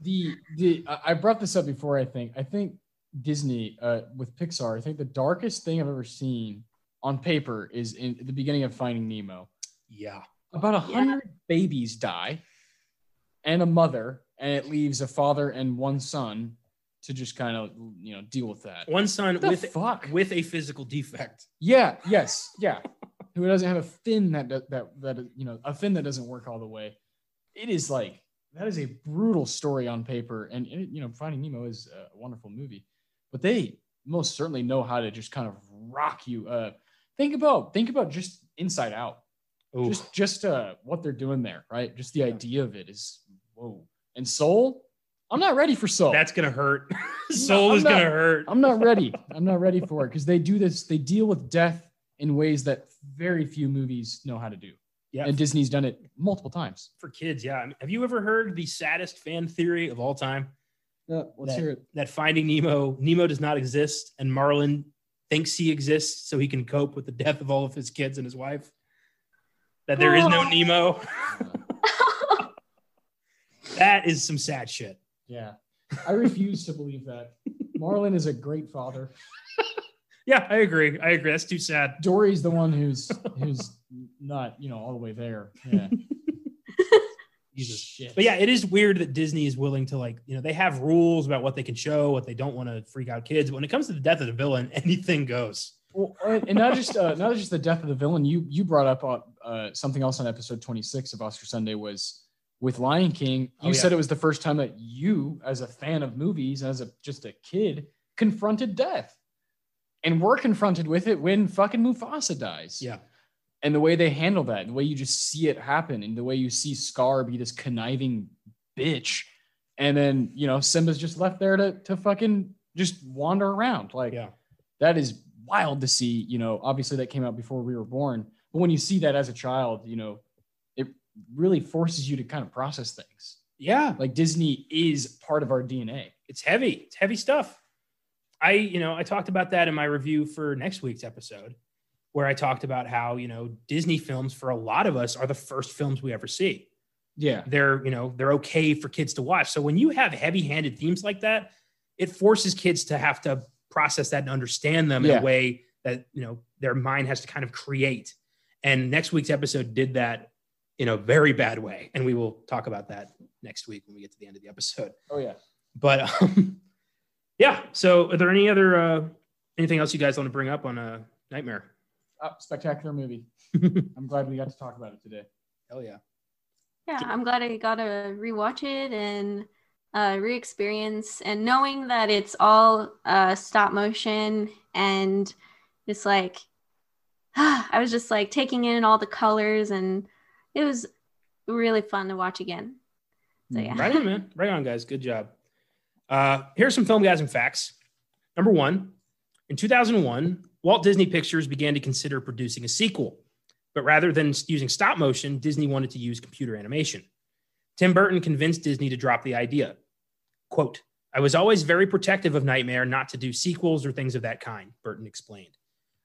the the I I brought this up before. I think I think Disney uh, with Pixar. I think the darkest thing I've ever seen on paper is in the beginning of Finding Nemo. Yeah. About a Yeah. hundred babies die, and a mother, and it leaves a father and one son to just kind of you know deal with that. One son What the with fuck? with a physical defect. Yeah. Yes. Yeah. [LAUGHS] Who doesn't have a fin that do- that that you know a fin that doesn't work all the way? It is like that is a brutal story on paper, and it, you know Finding Nemo is a wonderful movie, but they most certainly know how to just kind of rock you. Uh, think about think about just Inside Out, Ooh. just just uh what they're doing there, right? Just the idea of it is whoa. And Soul, I'm not ready for Soul. That's gonna hurt. [LAUGHS] Soul I'm is not- gonna hurt. I'm not ready. [LAUGHS] I'm not ready for it because they do this. They deal with death in ways that very few movies know how to do, yeah. and Disney's done it multiple times. for kids, yeah. I mean, have you ever heard the saddest fan theory of all time? Yeah, let's that, hear it. That Finding Nemo, Nemo does not exist, and Marlin thinks he exists so he can cope with the death of all of his kids and his wife. That there is no. [LAUGHS] Nemo. that is some sad shit. Yeah. I refuse to believe that. Marlin is a great father. [LAUGHS] Yeah, I agree. I agree. That's too sad. Dory's the one who's who's not, you know, all the way there. Yeah. [LAUGHS] Jesus. Shit. But yeah, it is weird that Disney is willing to like, you know, they have rules about what they can show, what they don't want to freak out kids. But when it comes to the death of the villain, [LAUGHS] anything goes. Well, and and not just uh, not just the death of the villain. You you brought up uh, uh, something else on episode twenty six of Oscar Sunday was with Lion King. Oh, you Oh, yeah. said it was the first time that you, as a fan of movies, as a just a kid, confronted death, and we're confronted with it when fucking Mufasa dies. Yeah. and the way they handle that, the way you just see it happen, and the way you see Scar be this conniving bitch, and then you know Simba's just left there to to fucking just wander around like Yeah. that is wild to see. You know, obviously that came out before we were born, but when you see that as a child, you know, really forces you to kind of process things. Yeah. Like Disney is part of our DNA. It's heavy. It's heavy stuff. I, you know, I talked about that in my review for next week's episode, where I talked about how, you know, Disney films for a lot of us are the first films we ever see. Yeah, They're, you know, they're okay for kids to watch. So when you have heavy-handed themes like that, it forces kids to have to process that and understand them in a way that, you know, their mind has to kind of create. And next week's episode did that in a very bad way. And we will talk about that next week when we get to the end of the episode oh yeah. but um, [LAUGHS] yeah so are there any other uh anything else you guys want to bring up on a nightmare Oh, spectacular movie. [LAUGHS] I'm glad we got to talk about it today. hell yeah Yeah, I'm glad I got to rewatch it and uh, re-experience, and knowing that it's all uh, stop motion and just like [SIGHS] I was just like taking in all the colors, and it was really fun to watch again. So yeah, right on man. Right on guys. Good job. Uh here's some film guys and facts. Number one in 2001 walt disney pictures began to consider producing a sequel but rather than using stop motion disney wanted to use computer animation. Tim burton convinced disney to drop the idea. Quote i was always very protective of nightmare not to do sequels or things of that kind burton explained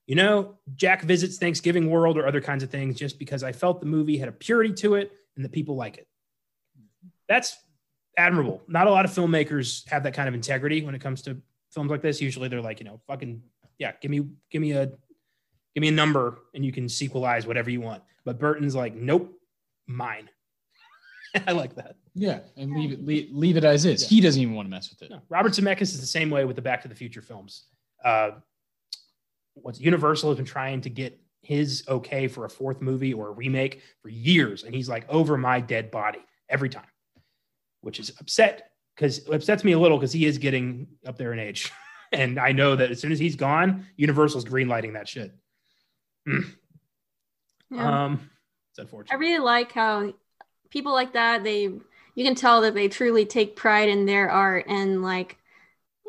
you know jack visits thanksgiving world or other kinds of things just because i felt the movie had a purity to it and the people like it that's admirable. Not a lot of filmmakers have that kind of integrity when it comes to films like this. Usually they're like, you know, fucking yeah, give me give me a give me a number and you can sequelize whatever you want. But Burton's like, nope, mine. [LAUGHS] I like that. Yeah, and leave it leave, leave it as is. Yeah. He doesn't even want to mess with it. No, Robert Zemeckis is the same way with the Back to the Future films. Uh, what's Universal has been trying to get his okay for a fourth movie or a remake for years, and he's like over my dead body every time, which is upset because it upsets me a little because he is getting up there in age, [LAUGHS] and I know that as soon as he's gone, Universal's greenlighting that shit. [CLEARS THROAT] Yeah. Um, it's unfortunate. I really like how people like that they you can tell that they truly take pride in their art and like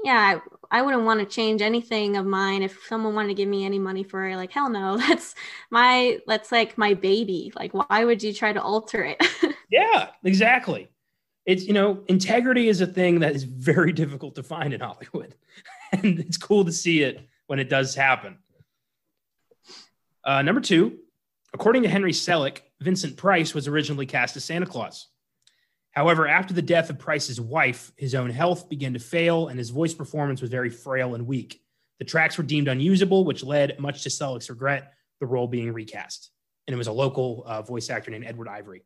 yeah I, wouldn't want to change anything of mine if someone wanted to give me any money for it like hell no [LAUGHS] that's my that's like my baby like why would you try to alter it [LAUGHS] Yeah, exactly. It's you know, integrity is a thing that is very difficult to find in Hollywood, [LAUGHS] and it's cool to see it when it does happen. Uh, number two, according to Henry Selick, Vincent Price was originally cast as Santa Claus. However, after the death of Price's wife, his own health began to fail, and his voice performance was very frail and weak. The tracks were deemed unusable, which led, much to Selick's regret, the role being recast. And it was a local uh, voice actor named Edward Ivory.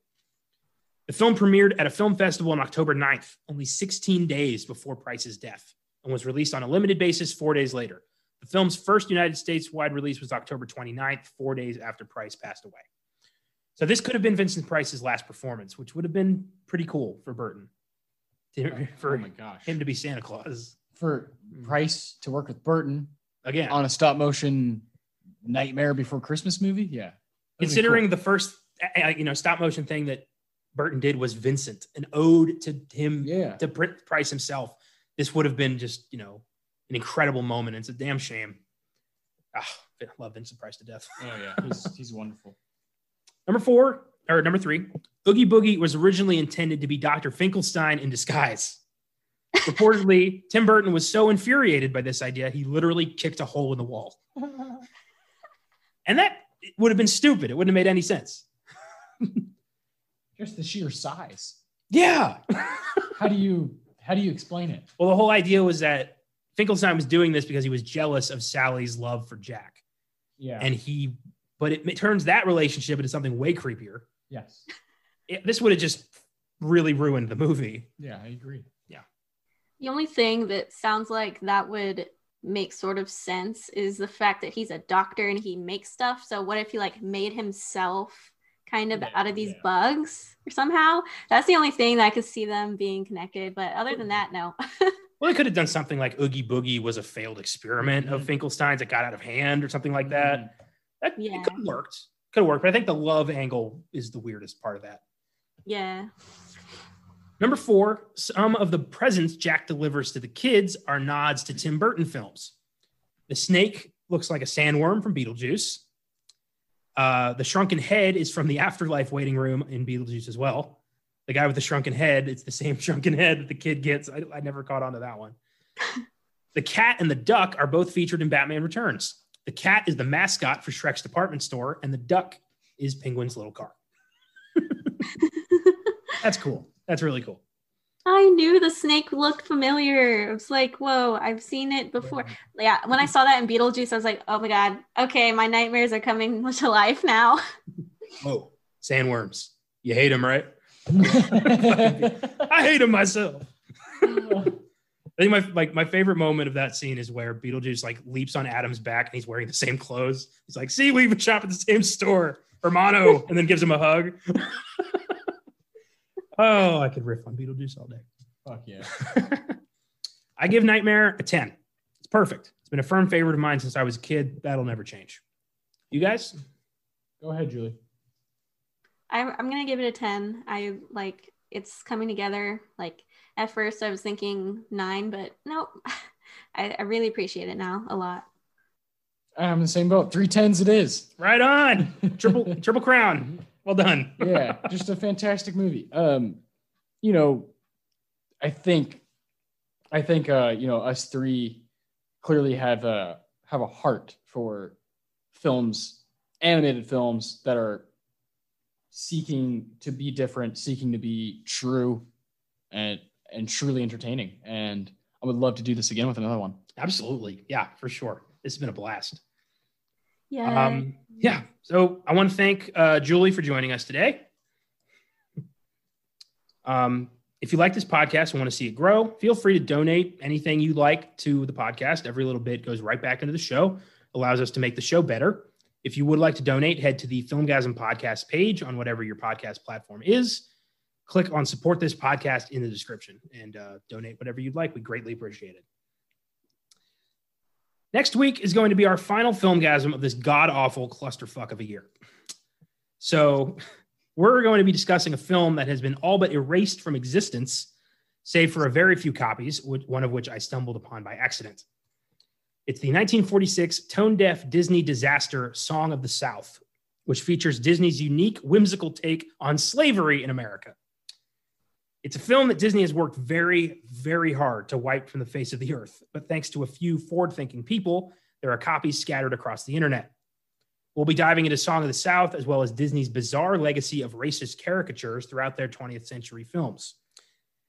The film premiered at a film festival on October 9th, only 16 days before Price's death, and was released on a limited basis four days later. The film's first United States wide release was October 29th, four days after Price passed away. So this could have been Vincent Price's last performance, which would have been pretty cool for Burton, to- for oh my [LAUGHS] gosh. him to be Santa Claus For Price to work with Burton again. on a stop motion Nightmare Before Christmas movie, yeah. That'd be Considering the first, uh, you know, stop motion thing that Burton did was Vincent, an ode to him yeah. to Price himself, this would have been just, you know, an incredible moment. It's a damn shame. Ah, I love Vincent Price to death. Oh yeah, [LAUGHS] he's he's wonderful. Number four, or number three, Oogie Boogie was originally intended to be Dr. Finkelstein in disguise. Reportedly, [LAUGHS] Tim Burton was so infuriated by this idea, he literally kicked a hole in the wall. And that would have been stupid. It wouldn't have made any sense. Just the sheer size. Yeah. How do you how do you explain it? well, the whole idea was that Finkelstein was doing this because he was jealous of Sally's love for Jack. Yeah. And he, but it, it turns that relationship into something way creepier. yes. [LAUGHS] It- this would have just really ruined the movie. Yeah, I agree. Yeah. The only thing that sounds like that would make sort of sense is the fact that he's a doctor and he makes stuff. So what if he like made himself kind of Yeah, out of these yeah. bugs or somehow? That's the only thing that I could see them being connected. But other than that, no. [LAUGHS] Well, they could have done something like Oogie Boogie was a failed experiment of Mhm. Finkelstein's that got out of hand or something like that. That Yeah. could have worked. Could have worked. But I think the love angle is the weirdest part of that. yeah. Number four, some of the presents Jack delivers to the kids are nods to Tim Burton films. The snake looks like a sandworm from Beetlejuice. Uh, the shrunken head is from the afterlife waiting room in Beetlejuice as well. The guy with the shrunken head, it's the same [LAUGHS] shrunken head that the kid gets. I, I never caught on to that one. [LAUGHS] the cat and the duck are both featured in Batman Returns. The cat is the mascot for Shreck's department store, and the duck is Penguin's little car. [LAUGHS] That's cool. That's really cool. I knew the snake looked familiar. I was like, whoa, I've seen it before. Yeah, when I saw that in Beetlejuice, I was like, oh my God, okay, my nightmares are coming [LAUGHS] to life now. Whoa, [LAUGHS] oh, sandworms. You hate them, right? I hate them myself. I think my like my favorite moment of that scene is where Beetlejuice like leaps on Adam's back and he's wearing the same clothes. He's like, "See, we even shop at the same store." Hermano, and then gives him a hug. [LAUGHS] oh, I could riff on Beetlejuice all day. Fuck yeah. [LAUGHS] I give Nightmare a 10. It's perfect. It's been a firm favorite of mine since I was a kid. That'll never change. You guys? Go ahead, Julie. I'm, I'm gonna give it a 10. I like it's coming together. Like at first I was thinking nine, but nope. [LAUGHS] I, I really appreciate it now a lot. I'm in the same boat. Three tens it is. Right on. [LAUGHS] Triple triple crown. Well done. [LAUGHS] yeah, just a fantastic movie. Um, you know, I think, I think, uh, you know, us three clearly have a have a heart for films, animated films that are seeking to be different, seeking to be true, and and truly entertaining. And I would love to do this again with another one. Absolutely. Yeah, for sure. This has been a blast. Yeah. Um, yeah. So I want to thank uh, Julie for joining us today. Um, if you like this podcast and want to see it grow, feel free to donate anything you like to the podcast. Every little bit goes right back into the show, allows us to make the show better. If you would like to donate, head to the Filmgazm podcast page on whatever your podcast platform is. Click on support this podcast in the description and uh, donate whatever you'd like. We greatly appreciate it. Next week is going to be our final filmgazm of this god awful clusterfuck of a year. So, we're going to be discussing a film that has been all but erased from existence, save for a very few copies, one of which I stumbled upon by accident. It's the 1946 tone deaf Disney disaster Song of the South, which features Disney's unique, whimsical take on slavery in America. It's a film that Disney has worked very, very hard to wipe from the face of the earth. But thanks to a few forward thinking people, there are copies scattered across the internet. We'll be diving into Song of the South as well as Disney's bizarre legacy of racist caricatures throughout their 20th century films.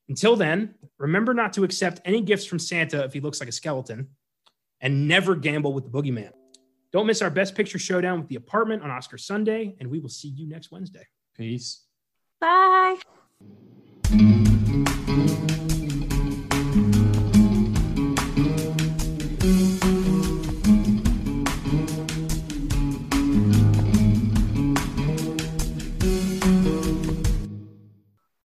Until then, remember not to accept any gifts from Santa if he looks like a skeleton, and never gamble with the boogeyman. Don't miss our Best Picture showdown with The Apartment on Oscar Sunday, and we will see you next Wednesday. Peace. Bye. Mm-hmm.